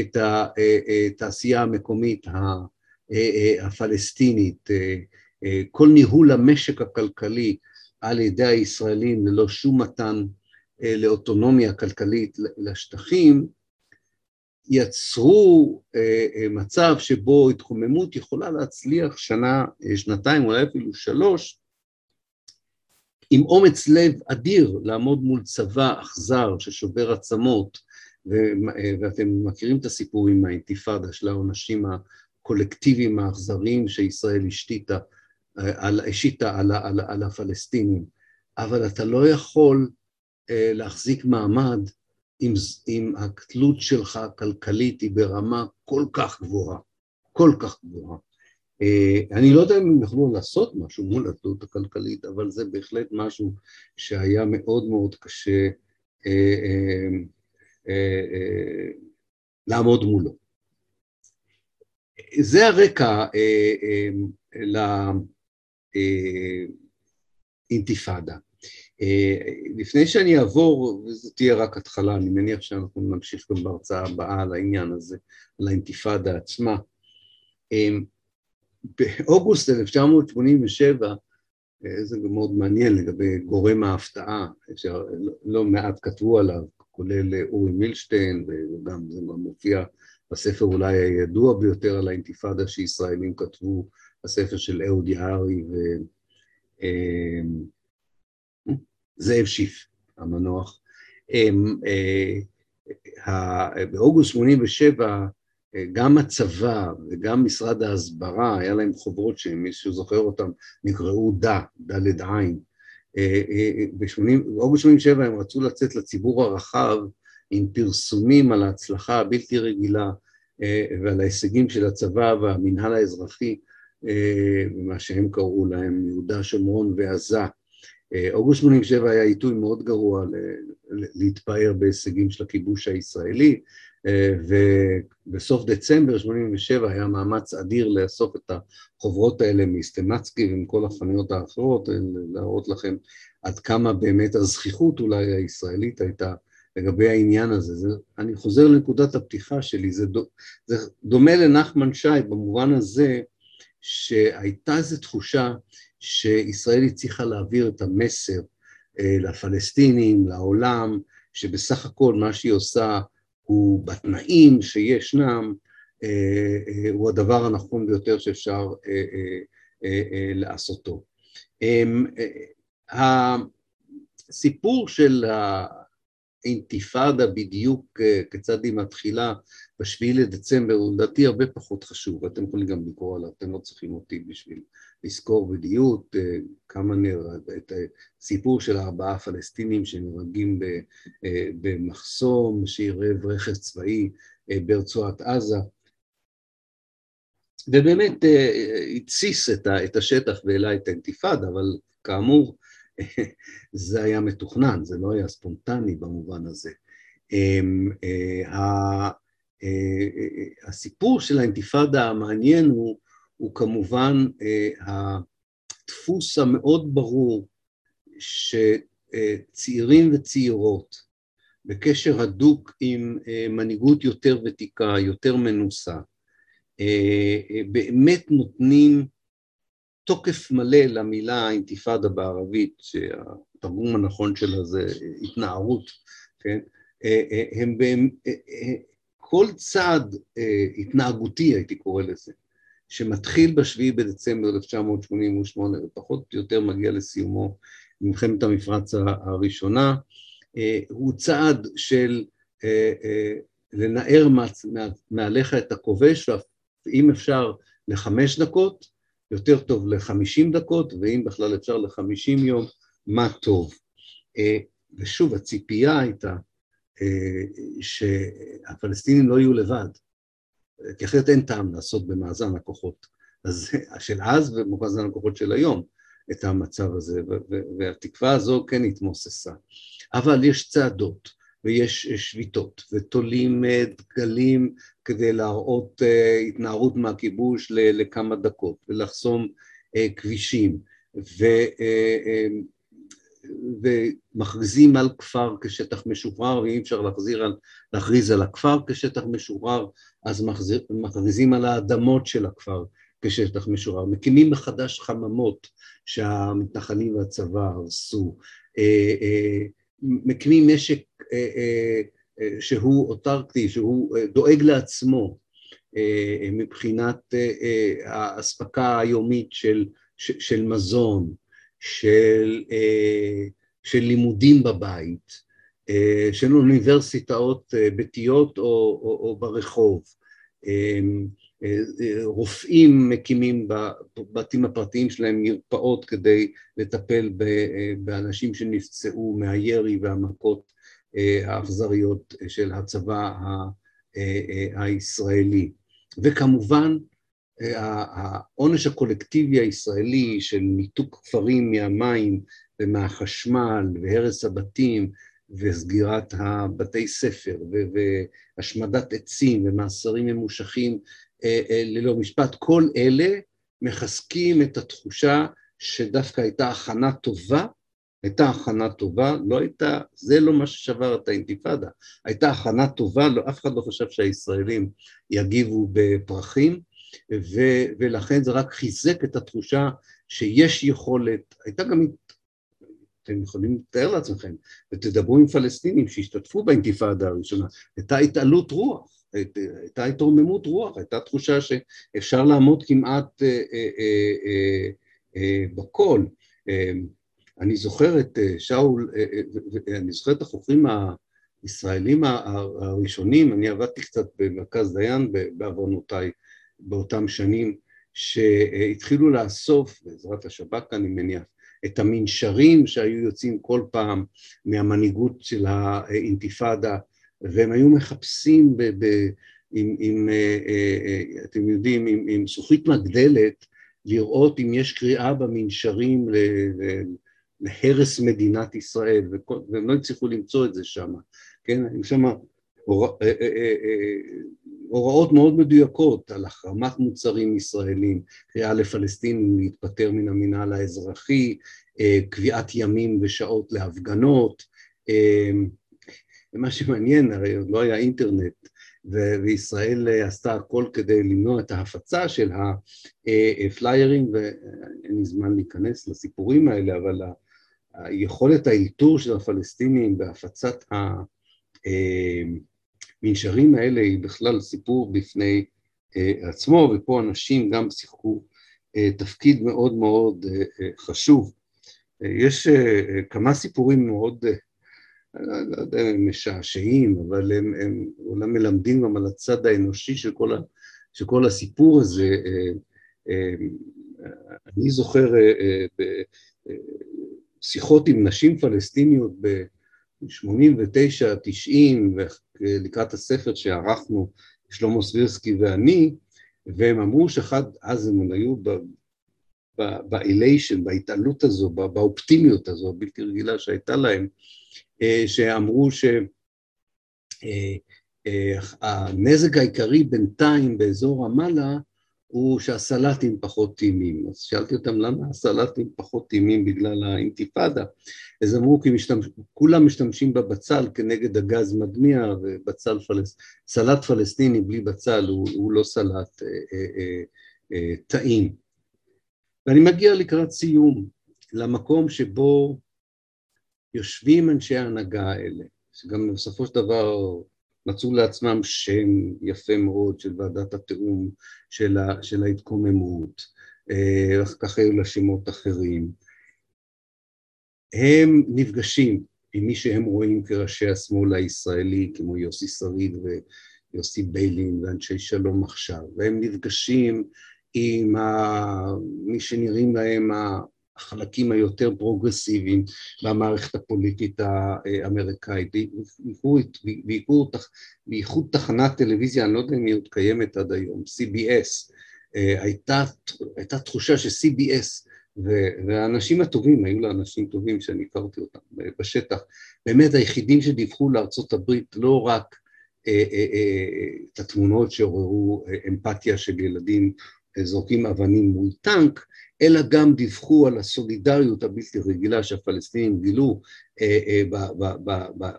את התעשייה המקומית הפלסטינית, כל ניהול המשק הכלכלי על ידי הישראלים ללא שום מתן לאוטונומיה כלכלית לשטחים, יצרו מצב שבו התחוממות יכולה להצליח שנה, שנתיים, אולי אפילו שלוש, עם אומץ לב אדיר לעמוד מול צבא אכזר ששובר עצמות, ואתם מכירים את הסיפור עם האינתיפאדה של העונשים הקולקטיביים האכזריים שישראל השתיתה, השיתה על, על, על הפלסטינים, אבל אתה לא יכול אה, להחזיק מעמד אם, אם התלות שלך הכלכלית היא ברמה כל כך גבוהה, כל כך גבוהה. אני לא יודע אם הם יכלו לעשות משהו מול התלות הכלכלית, אבל זה בהחלט משהו שהיה מאוד מאוד קשה לעמוד מולו. זה הרקע לאינתיפאדה. אה, לפני שאני אעבור, וזו תהיה רק התחלה, אני מניח שאנחנו נמשיך גם בהרצאה הבאה על העניין הזה, על האינתיפאדה עצמה. אה, באוגוסט 1987, אה, זה גם מאוד מעניין לגבי גורם ההפתעה, אפשר, לא מעט כתבו עליו, כולל אורי מילשטיין, וגם זה מופיע בספר אולי הידוע ביותר על האינתיפאדה שישראלים כתבו, הספר של אהוד יערי ו... זאב שיף המנוח. אה, באוגוסט 87' גם הצבא וגם משרד ההסברה, היה להם חוברות שמי שזוכר אותם נקראו דא, דלת עין. אה, אה, באוגוסט 87' הם רצו לצאת לציבור הרחב עם פרסומים על ההצלחה הבלתי רגילה ועל ההישגים של הצבא והמינהל האזרחי, מה שהם קראו להם יהודה, שומרון ועזה. אוגוסט 87 היה עיתוי מאוד גרוע להתפאר בהישגים של הכיבוש הישראלי, אה, ובסוף דצמבר 87 היה מאמץ אדיר לאסוף את החוברות האלה מסטמצקי ומכל החנויות האחרות, אה, להראות לכם עד כמה באמת הזכיחות אולי הישראלית הייתה לגבי העניין הזה. זה, אני חוזר לנקודת הפתיחה שלי, זה, דו, זה דומה לנחמן שי במובן הזה שהייתה איזו תחושה שישראל הצליחה להעביר את המסר אה, לפלסטינים, לעולם, שבסך הכל מה שהיא עושה הוא בתנאים שישנם, אה, אה, הוא הדבר הנכון ביותר שאפשר לעשותו. אמ, הסיפור של האינתיפאדה בדיוק כיצד היא מתחילה בשביעי לדצמבר הוא לדעתי הרבה פחות חשוב, אתם יכולים גם לקרוא עליו, אתם לא צריכים אותי בשביל לזכור בדיוק אה, כמה נהרג, את הסיפור של ארבעה פלסטינים שנהרגים אה, במחסום שעירב רכב צבאי אה, ברצועת עזה, ובאמת התסיס את השטח והעלה את האינתיפאדה, אבל כאמור זה היה מתוכנן, זה לא היה ספונטני במובן הזה. אמ, הסיפור של האינתיפאדה המעניין הוא הוא כמובן אה, הדפוס המאוד ברור שצעירים וצעירות בקשר הדוק עם אה, מנהיגות יותר ותיקה, יותר מנוסה, אה, באמת נותנים תוקף מלא למילה אינתיפאדה בערבית, שהתרגום הנכון שלה זה התנערות, כן? הם, הם, כל צעד התנהגותי הייתי קורא לזה, שמתחיל בשביעי בדצמבר 1988 ופחות או יותר מגיע לסיומו במלחמת המפרץ הראשונה, אה, הוא צעד של אה, אה, לנער מעליך את הכובש, ואם אפשר לחמש דקות, יותר טוב לחמישים דקות, ואם בכלל אפשר לחמישים יום, מה טוב. ושוב, הציפייה הייתה שהפלסטינים לא יהיו לבד, כי אחרת אין טעם לעשות במאזן הכוחות אז, של אז ובמאזן הכוחות של היום את המצב הזה, והתקווה הזו כן התמוססה. אבל יש צעדות ויש שביתות ותולים אה, דגלים כדי להראות אה, התנערות מהכיבוש לכמה דקות ולחסום אה, כבישים ו... ומכריזים על כפר כשטח משוחרר, ואם אפשר להחזיר על, להכריז על הכפר כשטח משוחרר, אז מכריזים על האדמות של הכפר כשטח משוחרר. מקימים מחדש חממות שהמתנחלים והצבא הרסו. אה, אה, מקימים משק אה, שהוא אוטרקטי, שהוא דואג לעצמו מבחינת האספקה היומית של, של מזון, של, אה, של לימודים בבית, אה, של אוניברסיטאות אה, ביתיות או, או, או ברחוב, רופאים מקימים בבתים הפרטיים שלהם מרפאות כדי לטפל באנשים שנפצעו מהירי והמכות האכזריות של הצבא הישראלי. וכמובן העונש הקולקטיבי הישראלי של ניתוק כפרים מהמים ומהחשמל והרס הבתים וסגירת הבתי ספר והשמדת עצים ומאסרים ממושכים אה, אה, ללא משפט, כל אלה מחזקים את התחושה שדווקא הייתה הכנה טובה, הייתה הכנה טובה, לא הייתה, זה לא מה ששבר את האינתיפאדה, הייתה הכנה טובה, לא, אף אחד לא חשב שהישראלים יגיבו בפרחים, ו, ולכן זה רק חיזק את התחושה שיש יכולת, הייתה גם, אתם יכולים לתאר לעצמכם, ותדברו עם פלסטינים שהשתתפו באינתיפאדה הראשונה, הייתה התעלות רוח, הייתה התרוממות רוח, הייתה תחושה שאפשר לעמוד כמעט אה, אה, אה, אה, בכל. אה, אני זוכר את אה, שאול, אה, אה, אני זוכר את החוקרים הישראלים הראשונים, אני עבדתי קצת במרכז דיין בעוונותיי באותם שנים, שהתחילו לאסוף, בעזרת השב"כ אני מניח, את המנשרים שהיו יוצאים כל פעם מהמנהיגות של האינתיפאדה, והם היו מחפשים ב, ב, עם, עם, אתם יודעים, עם, עם זכוכית מגדלת, לראות אם יש קריאה במנשרים להרס מדינת ישראל, והם לא הצליחו למצוא את זה שם, כן? שם אה, אה, אה, הוראות מאוד מדויקות על החרמת מוצרים ישראלים, קריאה לפלסטינים להתפטר מן המינהל האזרחי, קביעת ימים ושעות להפגנות, ומה שמעניין, הרי עוד לא היה אינטרנט, וישראל עשתה הכל כדי למנוע את ההפצה של הפליירים, ואין לי זמן להיכנס לסיפורים האלה, אבל היכולת האלתור של הפלסטינים בהפצת המנשרים האלה היא בכלל סיפור בפני אה, עצמו, ופה אנשים גם שיחקו אה, תפקיד מאוד מאוד אה, חשוב. יש כמה סיפורים מאוד, לא יודע אם הם משעשעים, אבל הם, הם אולי מלמדים גם על הצד האנושי של כל, ה, של כל הסיפור הזה. אני זוכר שיחות עם נשים פלסטיניות ב-89, 90, לקראת הספר שערכנו, שלמה סבירסקי ואני, והם אמרו שאחד, אז הם היו באליישן, בהתעלות הזו, באופטימיות הזו, הבלתי רגילה שהייתה להם, אה, שאמרו שהנזק אה, אה, העיקרי בינתיים באזור רמאללה הוא שהסלטים פחות טעימים. אז שאלתי אותם למה הסלטים פחות טעימים בגלל האינתיפאדה, אז אמרו כי משתמש, כולם משתמשים בבצל כנגד הגז מדמיע ובצל פלס, סלט פלסטיני בלי בצל הוא, הוא לא סלט אה, אה, אה, אה, טעים. ואני מגיע לקראת סיום, למקום שבו יושבים אנשי ההנהגה האלה, שגם בסופו של דבר מצאו לעצמם שם יפה מאוד של ועדת התיאום של, ה, של ההתקוממות, אה, כך היו לה שמות אחרים. הם נפגשים עם מי שהם רואים כראשי השמאל הישראלי, כמו יוסי שריד ויוסי ביילין ואנשי שלום עכשיו, והם נפגשים עם ה... מי שנראים להם החלקים היותר פרוגרסיביים במערכת הפוליטית האמריקאית, בייחוד תחנת טלוויזיה, אני לא יודע אם היא עוד קיימת עד היום, CBS, אה, הייתה, הייתה תחושה ש-CBS והאנשים הטובים, היו לה אנשים טובים שאני הכרתי אותם בשטח, באמת היחידים שדיווחו לארצות הברית לא רק אה, אה, את התמונות שעוררו אמפתיה של ילדים זורקים אבנים מול טנק, אלא גם דיווחו על הסולידריות הבלתי רגילה שהפלסטינים גילו אה, אה,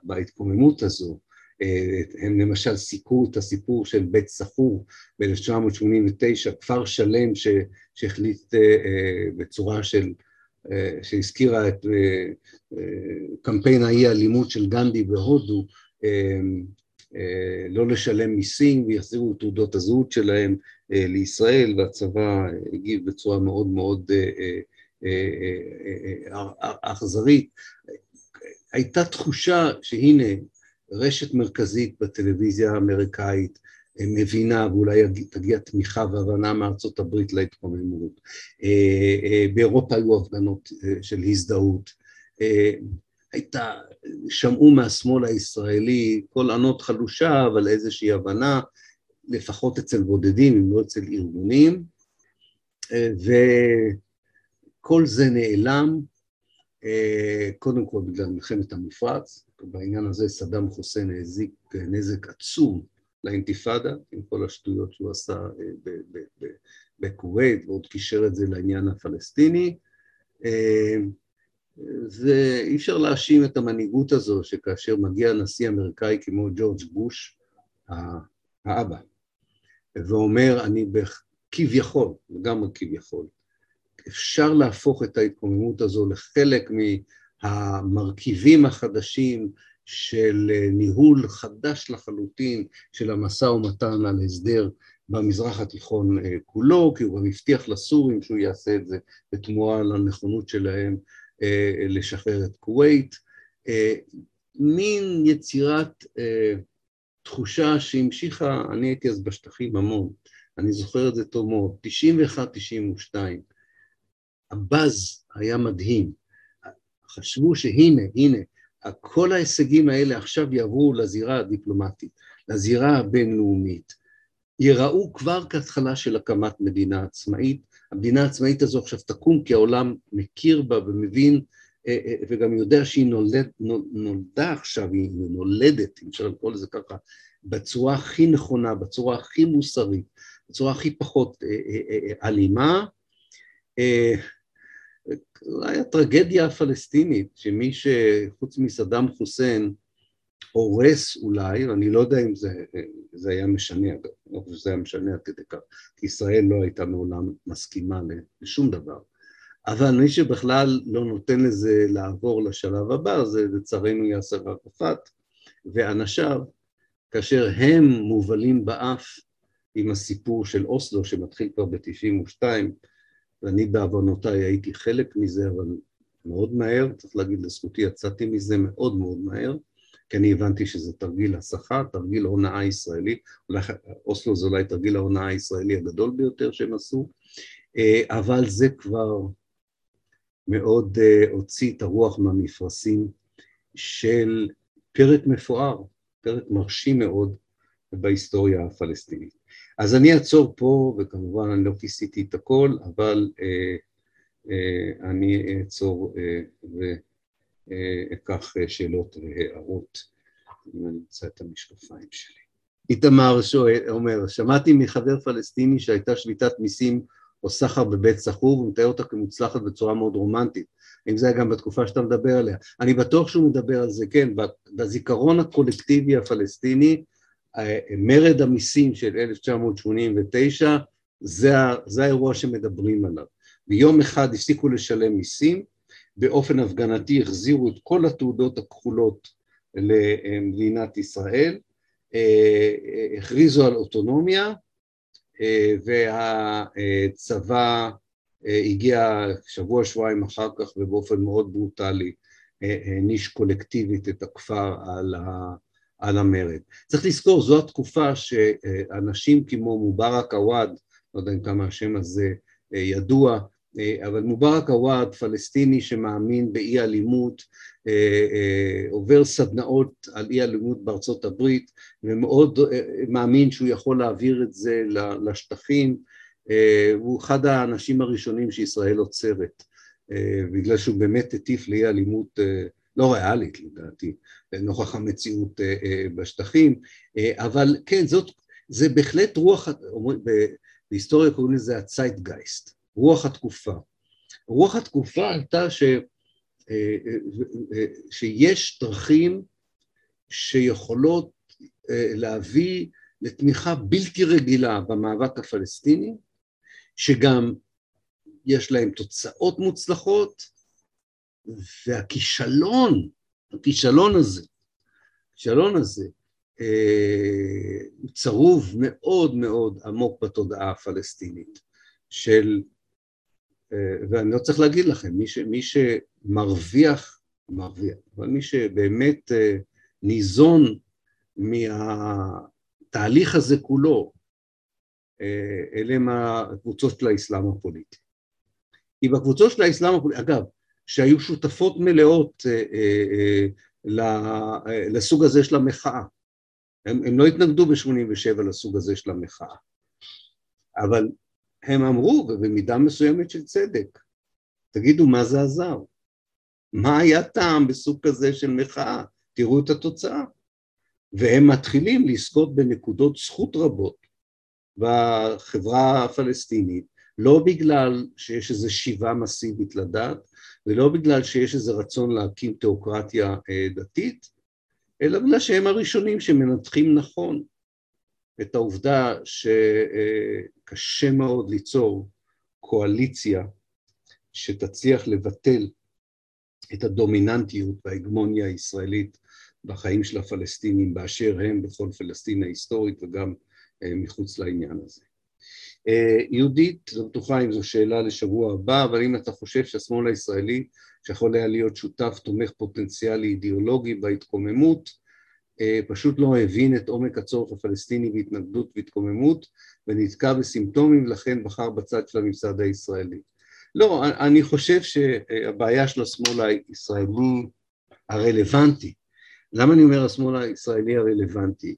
בהתקוממות הזו. אה, הם למשל סיכו את הסיפור של בית סחור ב-1989, כפר שלם שהחליט בצורה של, שהזכירה את קמפיין האי אלימות של גנדי בהודו, לא לשלם מיסים ויחזירו את תעודות הזהות שלהם אה, לישראל, והצבא הגיב בצורה מאוד מאוד אה, אה, אכזרית. הייתה תחושה שהנה רשת מרכזית בטלוויזיה האמריקאית מבינה ואולי תגיע תמיכה והבנה מארצות הברית להתקוממות. באירופה היו הפגנות של הזדהות. הייתה, שמעו מהשמאל הישראלי קול ענות חלושה, אבל איזושהי הבנה. לפחות אצל בודדים, אם לא אצל ארגונים, וכל זה נעלם, קודם כל בגלל מלחמת המפרץ, בעניין הזה סדאם חוסיין הזיק נזק עצום לאינתיפאדה, עם כל השטויות שהוא עשה בכווית, ועוד קישר את זה לעניין הפלסטיני. ואי אפשר להאשים את המנהיגות הזו שכאשר מגיע נשיא אמריקאי כמו ג'ורג' בוש, האבא, ואומר אני כביכול, לגמרי כביכול, אפשר להפוך את ההתקוממות הזו לחלק מהמרכיבים החדשים של ניהול חדש לחלוטין של המשא ומתן על הסדר במזרח התיכון כולו, כי הוא גם הבטיח לסורים שהוא יעשה את זה בתמורה לנכונות שלהם לשחרר את כווית, מין יצירת תחושה שהמשיכה, אני הייתי אז בשטחים המון, אני זוכר את זה טוב מאוד, 91-92, הבאז היה מדהים, חשבו שהנה, הנה, כל ההישגים האלה עכשיו יעברו לזירה הדיפלומטית, לזירה הבינלאומית, יראו כבר כהתחלה של הקמת מדינה עצמאית, המדינה העצמאית הזו עכשיו תקום כי העולם מכיר בה ומבין וגם יודע שהיא נולד, נולדה עכשיו, היא נולדת, אם אפשר לקרוא לזה ככה, בצורה הכי נכונה, בצורה הכי מוסרית, בצורה הכי פחות אלימה. אולי הטרגדיה הפלסטינית, שמי שחוץ מסדאם חוסיין הורס אולי, ואני לא יודע אם זה, זה היה משנה אגב, לא חושב שזה היה משנה עד כדי כך, כי ישראל לא הייתה מעולם מסכימה לשום דבר, אבל מי שבכלל לא נותן לזה לעבור לשלב הבא זה לצערנו יאסר ערפאת ואנשיו, כאשר הם מובלים באף עם הסיפור של אוסלו שמתחיל כבר ב-92, ואני בעוונותיי הייתי חלק מזה, אבל מאוד מהר, צריך להגיד לזכותי, יצאתי מזה מאוד מאוד מהר, כי אני הבנתי שזה תרגיל הסחה, תרגיל הונאה ישראלי, אוסלו זה אולי תרגיל ההונאה הישראלי הגדול ביותר שהם עשו, אבל זה כבר מאוד הוציא את הרוח מהמפרשים של פרק מפואר, פרק מרשים מאוד בהיסטוריה הפלסטינית. אז אני אעצור פה, וכמובן אני לא כיסיתי את הכל, אבל אה, אה, אני אעצור אה, ואקח שאלות והערות, אם אני אמצא את המשקפיים שלי. איתמר שואל, אומר, שמעתי מחבר פלסטיני שהייתה שביתת מיסים או סחר בבית סחור, והוא מתאר אותה כמוצלחת בצורה מאוד רומנטית. אם זה היה גם בתקופה שאתה מדבר עליה. אני בטוח שהוא מדבר על זה, כן, בזיכרון הקולקטיבי הפלסטיני, מרד המיסים של 1989, זה, זה האירוע שמדברים עליו. ביום אחד הפסיקו לשלם מיסים, באופן הפגנתי החזירו את כל התעודות הכחולות למדינת ישראל, הכריזו על אוטונומיה, והצבא הגיע שבוע שבועיים אחר כך ובאופן מאוד ברוטלי העניש קולקטיבית את הכפר על, ה, על המרד. צריך לזכור, זו התקופה שאנשים כמו מובארק עוואד, לא יודע אם כמה השם הזה ידוע, אבל מובארק עוואד, פלסטיני שמאמין באי אלימות, עובר סדנאות על אי אלימות בארצות הברית ומאוד מאמין שהוא יכול להעביר את זה לשטחים, הוא אחד האנשים הראשונים שישראל עוצרת, בגלל שהוא באמת הטיף לאי אלימות לא ריאלית לדעתי, לנוכח המציאות בשטחים, אבל כן, זאת, זה בהחלט רוח, בהיסטוריה קוראים לזה הצייטגייסט, רוח התקופה. רוח התקופה הייתה ש, שיש דרכים שיכולות להביא לתמיכה בלתי רגילה במאבק הפלסטיני, שגם יש להם תוצאות מוצלחות, והכישלון, הכישלון הזה, הכישלון הזה, הוא צרוב מאוד מאוד עמוק בתודעה הפלסטינית של, ואני לא צריך להגיד לכם, מי, ש, מי שמרוויח, מרוויח, אבל מי שבאמת ניזון מהתהליך הזה כולו, אלה הם הקבוצות של האסלאם הפוליטי. כי בקבוצות של האסלאם הפוליטי, אגב, שהיו שותפות מלאות לסוג הזה של המחאה, הם, הם לא התנגדו ב-87 לסוג הזה של המחאה, אבל הם אמרו, ובמידה מסוימת של צדק, תגידו מה זה עזר? מה היה טעם בסוג כזה של מחאה? תראו את התוצאה. והם מתחילים לזכות בנקודות זכות רבות בחברה הפלסטינית, לא בגלל שיש איזו שיבה מסיבית לדת, ולא בגלל שיש איזה רצון להקים תיאוקרטיה אה, דתית, אלא בגלל שהם הראשונים שמנתחים נכון את העובדה שקשה מאוד ליצור קואליציה שתצליח לבטל את הדומיננטיות וההגמוניה הישראלית בחיים של הפלסטינים באשר הם בכל פלסטין ההיסטורית וגם אה, מחוץ לעניין הזה. אה, יהודית, לא בטוחה אם זו שאלה לשבוע הבא, אבל אם אתה חושב שהשמאל הישראלי שיכול היה להיות שותף תומך פוטנציאלי אידיאולוגי בהתקוממות, פשוט לא הבין את עומק הצורך הפלסטיני בהתנגדות והתקוממות ונתקע בסימפטומים ולכן בחר בצד של הממסד הישראלי. לא, אני חושב שהבעיה של השמאל הישראלי הרלוונטי, למה אני אומר השמאל הישראלי הרלוונטי?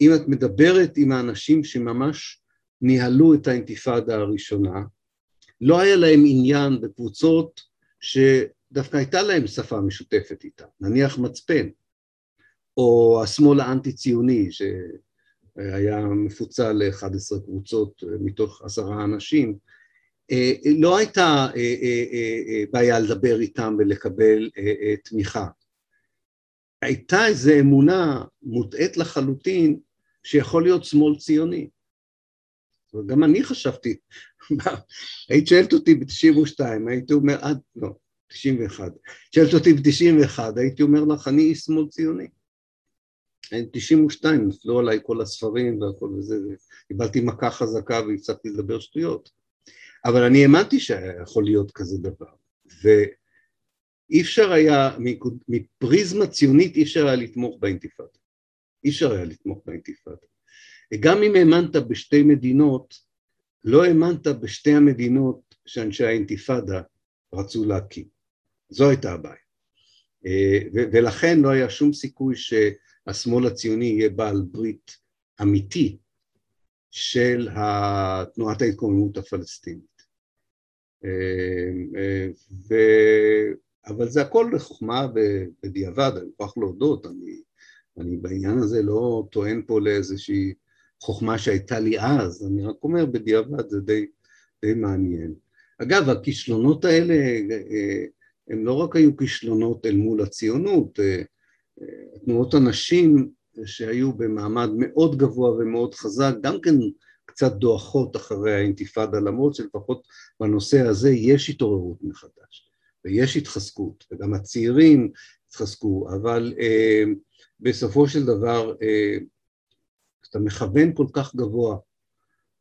אם את מדברת עם האנשים שממש ניהלו את האינתיפאדה הראשונה, לא היה להם עניין בקבוצות שדווקא הייתה להם שפה משותפת איתם, נניח מצפן, או השמאל האנטי-ציוני שהיה מפוצל ל-11 קבוצות מתוך עשרה אנשים, אה, לא הייתה אה, אה, בעיה לדבר איתם ולקבל תמיכה. הייתה איזו אמונה מוטעית לחלוטין שיכול להיות שמאל ציוני. וגם אני חשבתי, היית שואלת אותי ב-92, הייתי אומר, עד, לא, 91, שואלת אותי ב-91, הייתי אומר לך, אני איש שמאל ציוני. 92, נפלו עליי כל הספרים והכל וזה, קיבלתי מכה חזקה והפסקתי לדבר שטויות. אבל אני האמנתי שיכול להיות כזה דבר, ואי אפשר היה, מפריזמה ציונית אי אפשר היה לתמוך באינתיפאדה. אי אפשר היה לתמוך באינתיפאדה. גם אם האמנת בשתי מדינות, לא האמנת בשתי המדינות שאנשי האינתיפאדה רצו להקים. זו הייתה הבעיה. אה, ולכן לא היה שום סיכוי שהשמאל הציוני יהיה בעל ברית אמיתי של תנועת ההתקוממות הפלסטינית. אה, אה, ו... אבל זה הכל לחוכמה בדיעבד, אני מוכרח להודות, אני, אני בעניין הזה לא טוען פה לאיזושהי חוכמה שהייתה לי אז, אני רק אומר בדיעבד זה די, די מעניין. אגב, הכישלונות האלה אה, הם לא רק היו כישלונות אל מול הציונות, תנועות הנשים שהיו במעמד מאוד גבוה ומאוד חזק, גם כן קצת דועכות אחרי האינתיפאדה, למרות שלפחות בנושא הזה יש התעוררות מחדש, ויש התחזקות, וגם הצעירים התחזקו, אבל אה, בסופו של דבר, אה, כשאתה מכוון כל כך גבוה,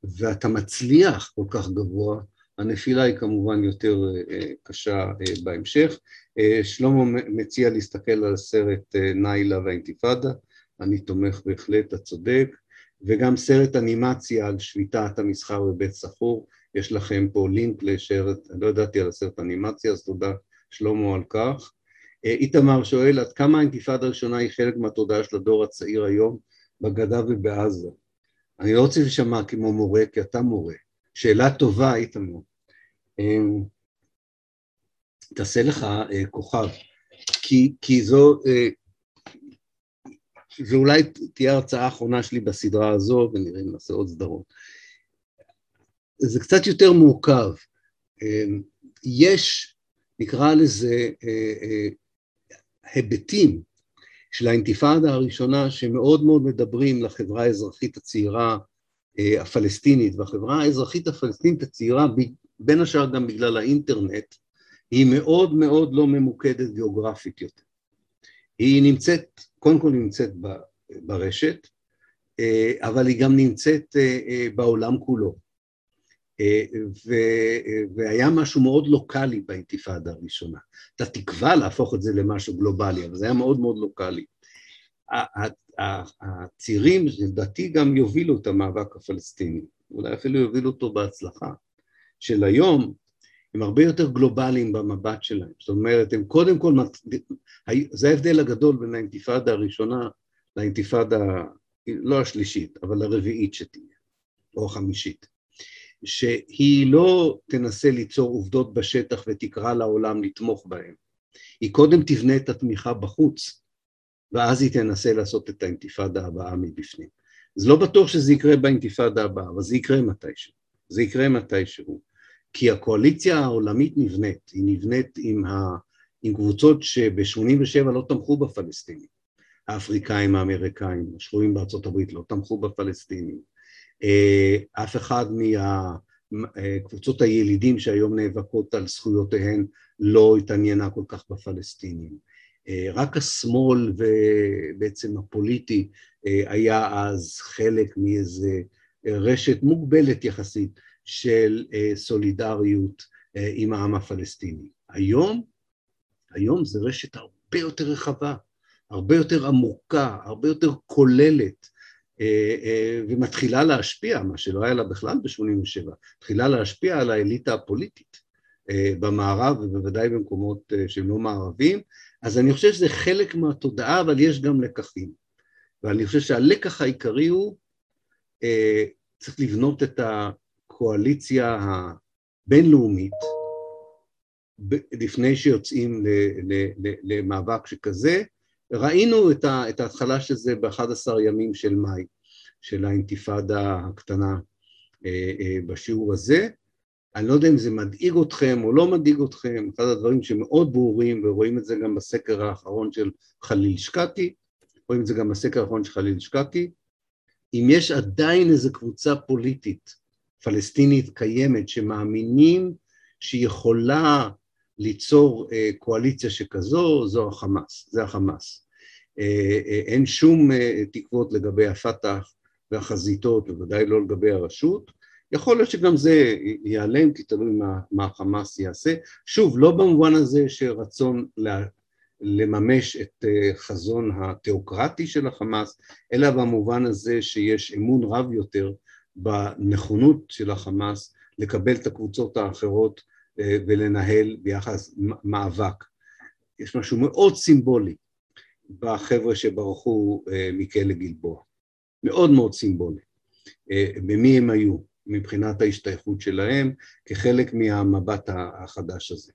ואתה מצליח כל כך גבוה, הנפילה היא כמובן יותר אה, קשה אה, בהמשך. אה, שלמה מציע להסתכל על הסרט אה, ניילה והאינתיפאדה, אני תומך בהחלט, אתה צודק. וגם סרט אנימציה על שביתת המסחר בבית סחור, יש לכם פה לינק לשרת, לא ידעתי על הסרט אנימציה, אז תודה שלמה על כך. אה, איתמר שואל, עד כמה האינתיפאדה הראשונה היא חלק מהתודעה של הדור הצעיר היום בגדה ובעזה? אני לא רוצה לשמע כמו מורה, כי אתה מורה. שאלה טובה, איתמר. אמ, תעשה לך אה, כוכב, כי, כי זו אה, זו אולי תהיה ההרצאה האחרונה שלי בסדרה הזו, ונראה אם נעשה עוד סדרות. זה קצת יותר מורכב. אמ, יש, נקרא לזה, אה, היבטים של האינתיפאדה הראשונה שמאוד מאוד מדברים לחברה האזרחית הצעירה הפלסטינית, והחברה האזרחית הפלסטינית הצעירה, בין השאר גם בגלל האינטרנט, היא מאוד מאוד לא ממוקדת גיאוגרפית יותר. היא נמצאת, קודם כל נמצאת ברשת, אה, אבל היא גם נמצאת אה, אה, בעולם כולו. והיה משהו מאוד לוקאלי באינתיפאדה הראשונה. הייתה תקווה להפוך את זה למשהו גלובלי, אבל זה היה מאוד מאוד לוקאלי. הצעירים, לדעתי, גם יובילו את המאבק הפלסטיני, אולי אפילו יובילו אותו בהצלחה. של היום, הם הרבה יותר גלובליים במבט שלהם. זאת אומרת, הם קודם כל, זה ההבדל הגדול בין האינתיפאדה הראשונה לאינתיפאדה, לא השלישית, אבל הרביעית שתהיה, או החמישית, שהיא לא תנסה ליצור עובדות בשטח ותקרא לעולם לתמוך בהן, היא קודם תבנה את התמיכה בחוץ, ואז היא תנסה לעשות את האינתיפאדה הבאה מבפנים. אז לא בטוח שזה יקרה באינתיפאדה הבאה, אבל זה יקרה מתישהו. זה יקרה מתישהו. כי הקואליציה העולמית נבנית, היא נבנית עם, ה, עם קבוצות שב-87 לא תמכו בפלסטינים. האפריקאים, האמריקאים, השבויים בארצות הברית לא תמכו בפלסטינים. אה, אף אחד מהקבוצות אה, הילידים שהיום נאבקות על זכויותיהן לא התעניינה כל כך בפלסטינים. אה, רק השמאל ובעצם הפוליטי היה אז חלק מאיזה רשת מוגבלת יחסית של סולידריות עם העם הפלסטיני. היום, היום זה רשת הרבה יותר רחבה, הרבה יותר עמוקה, הרבה יותר כוללת, אה, אה, ומתחילה להשפיע, מה שלא היה לה בכלל ב-87, מתחילה להשפיע על האליטה הפוליטית אה, במערב ובוודאי במקומות שהם לא מערבים, אז אני חושב שזה חלק מהתודעה, אבל יש גם לקחים. ואני חושב שהלקח העיקרי הוא, צריך לבנות את הקואליציה הבינלאומית, לפני שיוצאים למאבק שכזה, ראינו את, ה, את ההתחלה של זה ב-11 ימים של מאי, של האינתיפאדה הקטנה אה, אה, בשיעור הזה. אני לא יודע אם זה מדאיג אתכם או לא מדאיג אתכם, אחד הדברים שמאוד ברורים, ורואים את זה גם בסקר האחרון של חליל שקקי, רואים את זה גם בסקר האחרון של חליל שקקי, אם יש עדיין איזו קבוצה פוליטית פלסטינית קיימת שמאמינים שהיא יכולה ליצור אה, קואליציה שכזו, זו החמאס, זה החמאס. אה, אה, אין שום תקוות לגבי הפת"ח והחזיתות, בוודאי לא לגבי הרשות. יכול להיות שגם זה ייעלם, כי תלוי מה, מה החמאס יעשה. שוב, לא במובן הזה שרצון לממש את חזון התיאוקרטי של החמאס, אלא במובן הזה שיש אמון רב יותר בנכונות של החמאס לקבל את הקבוצות האחרות אה, ולנהל ביחס מאבק. יש משהו מאוד סימבולי בחבר'ה שברחו אה, מכלא גלבוע, מאוד מאוד סימבולי. אה, במי הם היו מבחינת ההשתייכות שלהם כחלק מהמבט החדש הזה.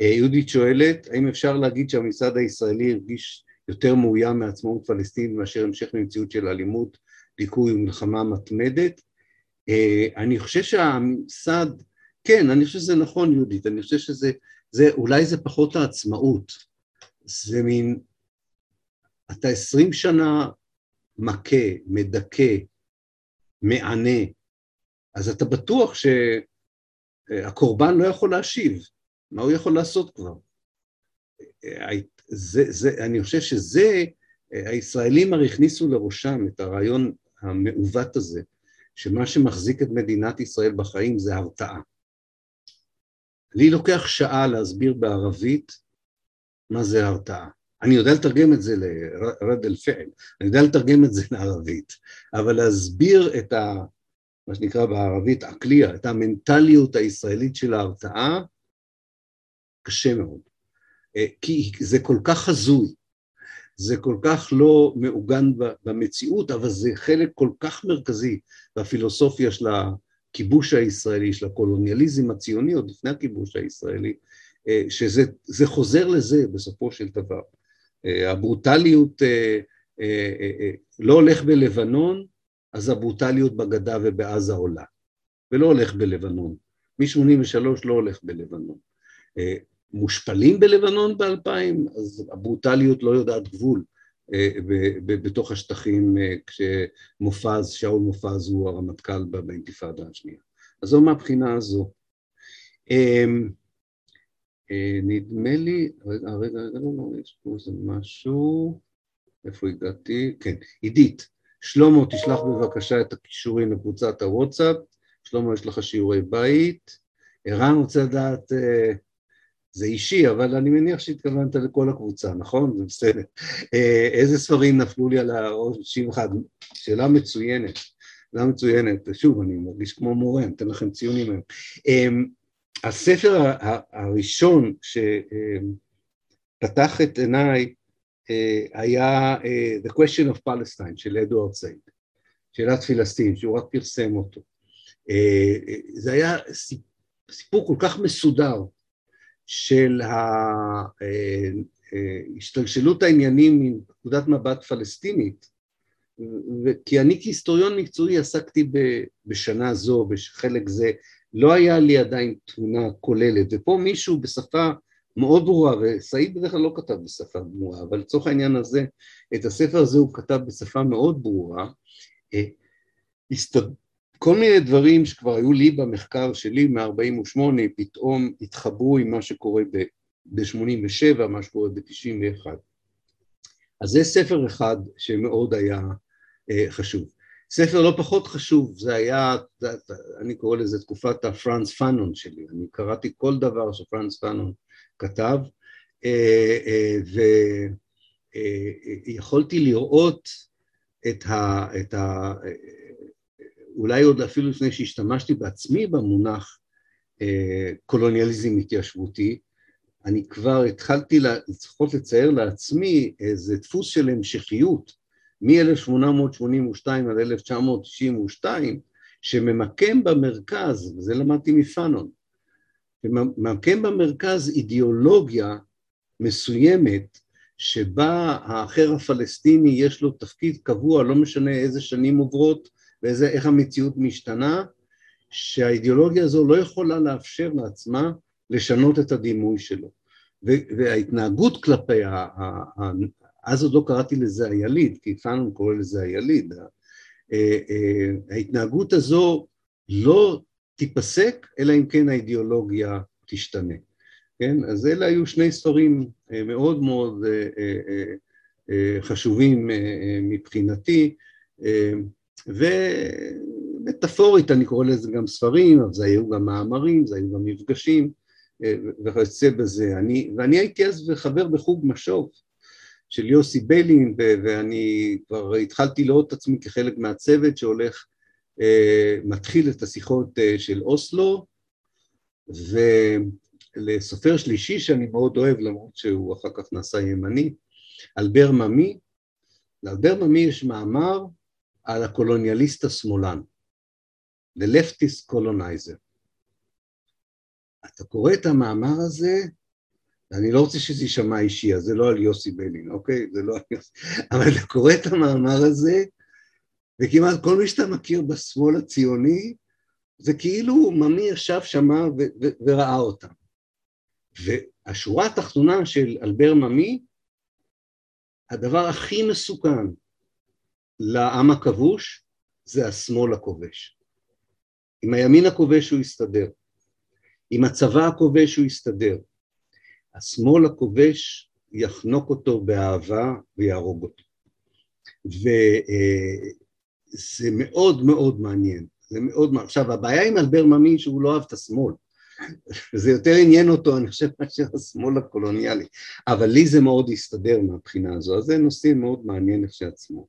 יהודית שואלת, האם אפשר להגיד שהמשרד הישראלי הרגיש יותר מאוים מעצמאות פלסטין מאשר המשך ממציאות של אלימות, דיכוי ומלחמה מתמדת? אני חושב שהממסד כן, אני חושב שזה נכון, יהודית, אני חושב שזה, זה, אולי זה פחות העצמאות, זה מין, אתה עשרים שנה מכה, מדכא, מענה, אז אתה בטוח שהקורבן לא יכול להשיב, מה הוא יכול לעשות כבר? זה, זה, אני חושב שזה, הישראלים הרי הכניסו לראשם את הרעיון המעוות הזה, שמה שמחזיק את מדינת ישראל בחיים זה הרתעה. לי לוקח שעה להסביר בערבית מה זה הרתעה. אני יודע לתרגם את זה לרד אל פעל, אני יודע לתרגם את זה לערבית, אבל להסביר את ה... מה שנקרא בערבית עקליה, את המנטליות הישראלית של ההרתעה, קשה מאוד. אה, כי זה כל כך הזוי, זה כל כך לא מעוגן במציאות, אבל זה חלק כל כך מרכזי בפילוסופיה של הכיבוש הישראלי, של הקולוניאליזם הציוני עוד לפני הכיבוש הישראלי, אה, שזה חוזר לזה בסופו של דבר. אה, הברוטליות לא הולך בלבנון, אז הברוטליות בגדה ובעזה עולה, ולא הולך בלבנון. מ-83 לא הולך בלבנון. מושפלים בלבנון ב-2000, אז הברוטליות לא יודעת גבול. אה, בתוך השטחים אה, כשמופז, שאול מופז הוא הרמטכ"ל באינתיפאדה השנייה. אז זו מהבחינה הזו. אמ, אה, נדמה לי, רגע, רגע, רגע, יש פה איזה משהו, איפה הגעתי? כן, עידית, שלמה, תשלח בבקשה את הכישורים לקבוצת הוואטסאפ, שלמה, יש לך שיעורי בית. ערן רוצה לדעת זה אישי, אבל אני מניח שהתכוונת לכל הקבוצה, נכון? זה בסדר. אה, איזה ספרים נפלו לי על הראש? שאלה מצוינת, שאלה מצוינת. שוב, אני מרגיש כמו מורה, אני אתן לכם ציונים היום. אמ, הספר הראשון שפתח את עיניי היה The Question of Palestine של אדוארד סייד, שאלת פלסטין, שהוא רק פרסם אותו. זה היה סיפור כל כך מסודר של השתלשלות העניינים מנקודת מבט פלסטינית, כי אני כהיסטוריון מקצועי עסקתי בשנה זו, בחלק זה, לא היה לי עדיין תמונה כוללת, ופה מישהו בשפה מאוד ברורה, וסעיד בדרך כלל לא כתב בשפה ברורה, אבל לצורך העניין הזה, את הספר הזה הוא כתב בשפה מאוד ברורה, אה, כל מיני דברים שכבר היו לי במחקר שלי מ-48 פתאום התחברו עם מה שקורה ב-87, מה שקורה ב-91. אז זה ספר אחד שמאוד היה אה, חשוב. ספר לא פחות חשוב, זה היה, אני קורא לזה תקופת הפרנס פאנון שלי, אני קראתי כל דבר שפרנס פאנון כתב, אה, אה, ויכולתי לראות את ה... את ה אולי עוד אפילו לפני שהשתמשתי בעצמי במונח קולוניאליזם התיישבותי, אני כבר התחלתי לפחות לצייר לעצמי איזה דפוס של המשכיות מ-1882 עד 1992, שממקם במרכז, וזה למדתי מפאנון, ממקם במרכז אידיאולוגיה מסוימת שבה האחר הפלסטיני יש לו תפקיד קבוע, לא משנה איזה שנים עוברות ואיך המציאות משתנה, שהאידיאולוגיה הזו לא יכולה לאפשר לעצמה לשנות את הדימוי שלו. וההתנהגות כלפי, אז עוד לא קראתי לזה היליד, כי פאנון קורא לזה היליד, אה, אה, ההתנהגות הזו לא תיפסק, אלא אם כן האידיאולוגיה תשתנה. כן? אז אלה היו שני ספרים אה, מאוד מאוד חשובים מבחינתי, ומטאפורית אני קורא לזה גם ספרים, אבל זה היו גם מאמרים, זה היו גם מפגשים וכיוצא בזה. אני, ואני הייתי אז חבר בחוג משוב של יוסי ביילין, ואני כבר התחלתי לראות את עצמי כחלק מהצוות שהולך, אה, מתחיל את השיחות אה, של אוסלו, ולסופר שלישי שאני מאוד אוהב, למרות שהוא אחר כך נעשה ימני, אלבר ממי, לאלבר ממי יש מאמר על הקולוניאליסט השמאלן, The Leftist Colonizer. אתה קורא את המאמר הזה, אני לא רוצה שזה יישמע אישי, אז זה לא על יוסי בלין, אוקיי? זה לא על יוסי... אבל אתה קורא את המאמר הזה, וכמעט כל מי שאתה מכיר בשמאל הציוני, זה כאילו ממי ישב ו- ו- וראה אותם. והשורה התחתונה של אלבר ממי, הדבר הכי מסוכן לעם הכבוש זה השמאל הכובש. עם הימין הכובש הוא יסתדר, עם הצבא הכובש הוא יסתדר, השמאל הכובש יחנוק אותו באהבה ויהרוג אותו. וזה מאוד מאוד מעניין, זה מאוד, מעניין. עכשיו הבעיה עם אלבר ממי שהוא לא אהב את השמאל, זה יותר עניין אותו אני חושב מאשר השמאל הקולוניאלי, אבל לי זה מאוד הסתדר מהבחינה הזו, אז זה נושא מאוד מעניין כשלעצמו.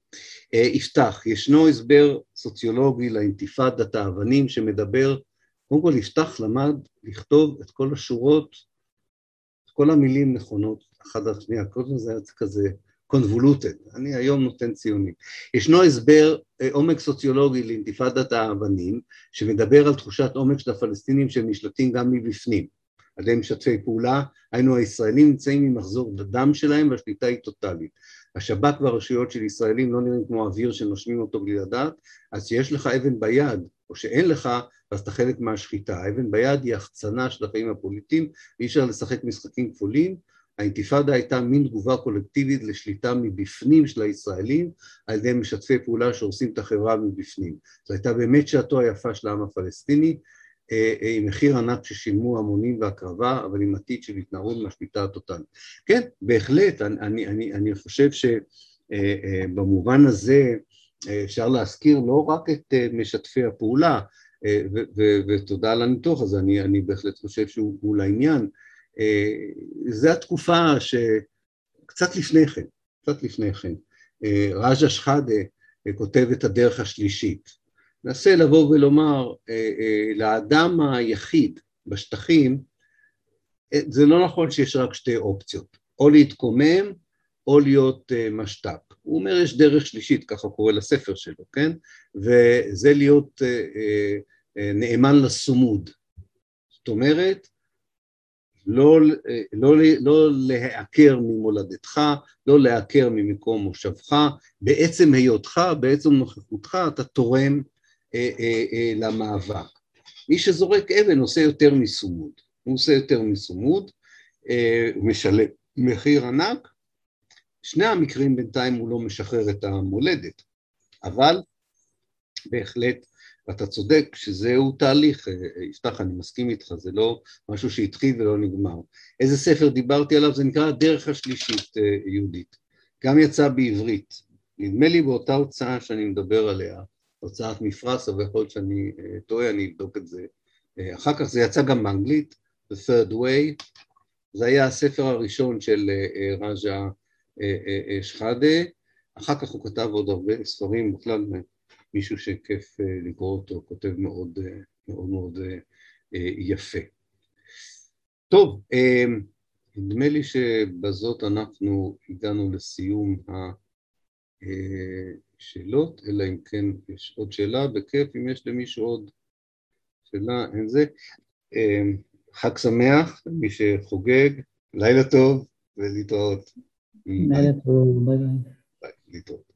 אה, יפתח, ישנו הסבר סוציולוגי לאינתיפאדת האבנים שמדבר, קודם כל יפתח למד לכתוב את כל השורות כל המילים נכונות אחת על שנייה, הזמן זה היה כזה convoluted, אני היום נותן ציונים. ישנו הסבר אה, עומק סוציולוגי לאינתיפאדת האבנים, שמדבר על תחושת עומק של הפלסטינים שהם נשלטים גם מבפנים, על ידי משתפי פעולה, היינו הישראלים נמצאים ממחזור הדם שלהם והשליטה היא טוטאלית. השב"כ והרשויות של ישראלים לא נראים כמו אוויר שנושמים אותו בלי לדעת, אז כשיש לך אבן ביד, או שאין לך, אז אתה חלק מהשחיטה. האבן ביד היא החצנה של החיים הפוליטיים, ואי אפשר לשחק משחקים כפולים. האינתיפאדה הייתה מין תגובה קולקטיבית לשליטה מבפנים של הישראלים על ידי משתפי פעולה שהורסים את החברה מבפנים. זו הייתה באמת שעתו היפה של העם הפלסטיני, אה, אה, עם מחיר ענק ששילמו המונים והקרבה, אבל עם עתיד של התנערות מהשליטה הטוטלית. כן, בהחלט, אני, אני, אני חושב שבמובן אה, הזה אפשר להזכיר לא רק את משתפי הפעולה, ותודה על הניתוח הזה, אני, אני בהחלט חושב שהוא לעניין. זו התקופה שקצת לפני כן, קצת לפני כן, רג'ה שחאדה כותב את הדרך השלישית, ננסה לבוא ולומר אה, אה, לאדם היחיד בשטחים, אה, זה לא נכון שיש רק שתי אופציות, או להתקומם או להיות משת"פ. הוא אומר יש דרך שלישית, ככה קורא לספר שלו, כן? וזה להיות נאמן לסומוד. זאת אומרת, לא, לא, לא להיעקר ממולדתך, לא להיעקר ממקום מושבך, בעצם היותך, בעצם נוכחותך, אתה תורם אה, אה, אה, למאבק. מי שזורק אבן עושה יותר מסומוד, הוא עושה יותר מסומוד, אה, משלם מחיר ענק, שני המקרים בינתיים הוא לא משחרר את המולדת, אבל בהחלט ואתה צודק שזהו תהליך, אה, יפתח, אני מסכים איתך, זה לא משהו שהתחיל ולא נגמר. איזה ספר דיברתי עליו? זה נקרא הדרך השלישית, אה, יהודית. גם יצא בעברית. נדמה לי באותה הוצאה שאני מדבר עליה, הוצאת מפרס, אבל יכול שאני אה, טועה, אני אבדוק את זה. אחר כך זה יצא גם באנגלית, The Third Way. זה היה הספר הראשון של רג'ה שחאדה. אחר כך הוא כתב עוד הרבה ספרים, בכלל מישהו שכיף אה, לקרוא אותו, כותב מאוד אה, מאוד, מאוד אה, יפה. טוב, נדמה לי שבזאת אנחנו הגענו לסיום השאלות, אלא אם כן יש עוד שאלה, בכיף, אם יש למישהו עוד שאלה, אין זה. חג שמח למי שחוגג, לילה טוב ולהתראות. לילה טוב, ביי ביי. ביי, להתראות.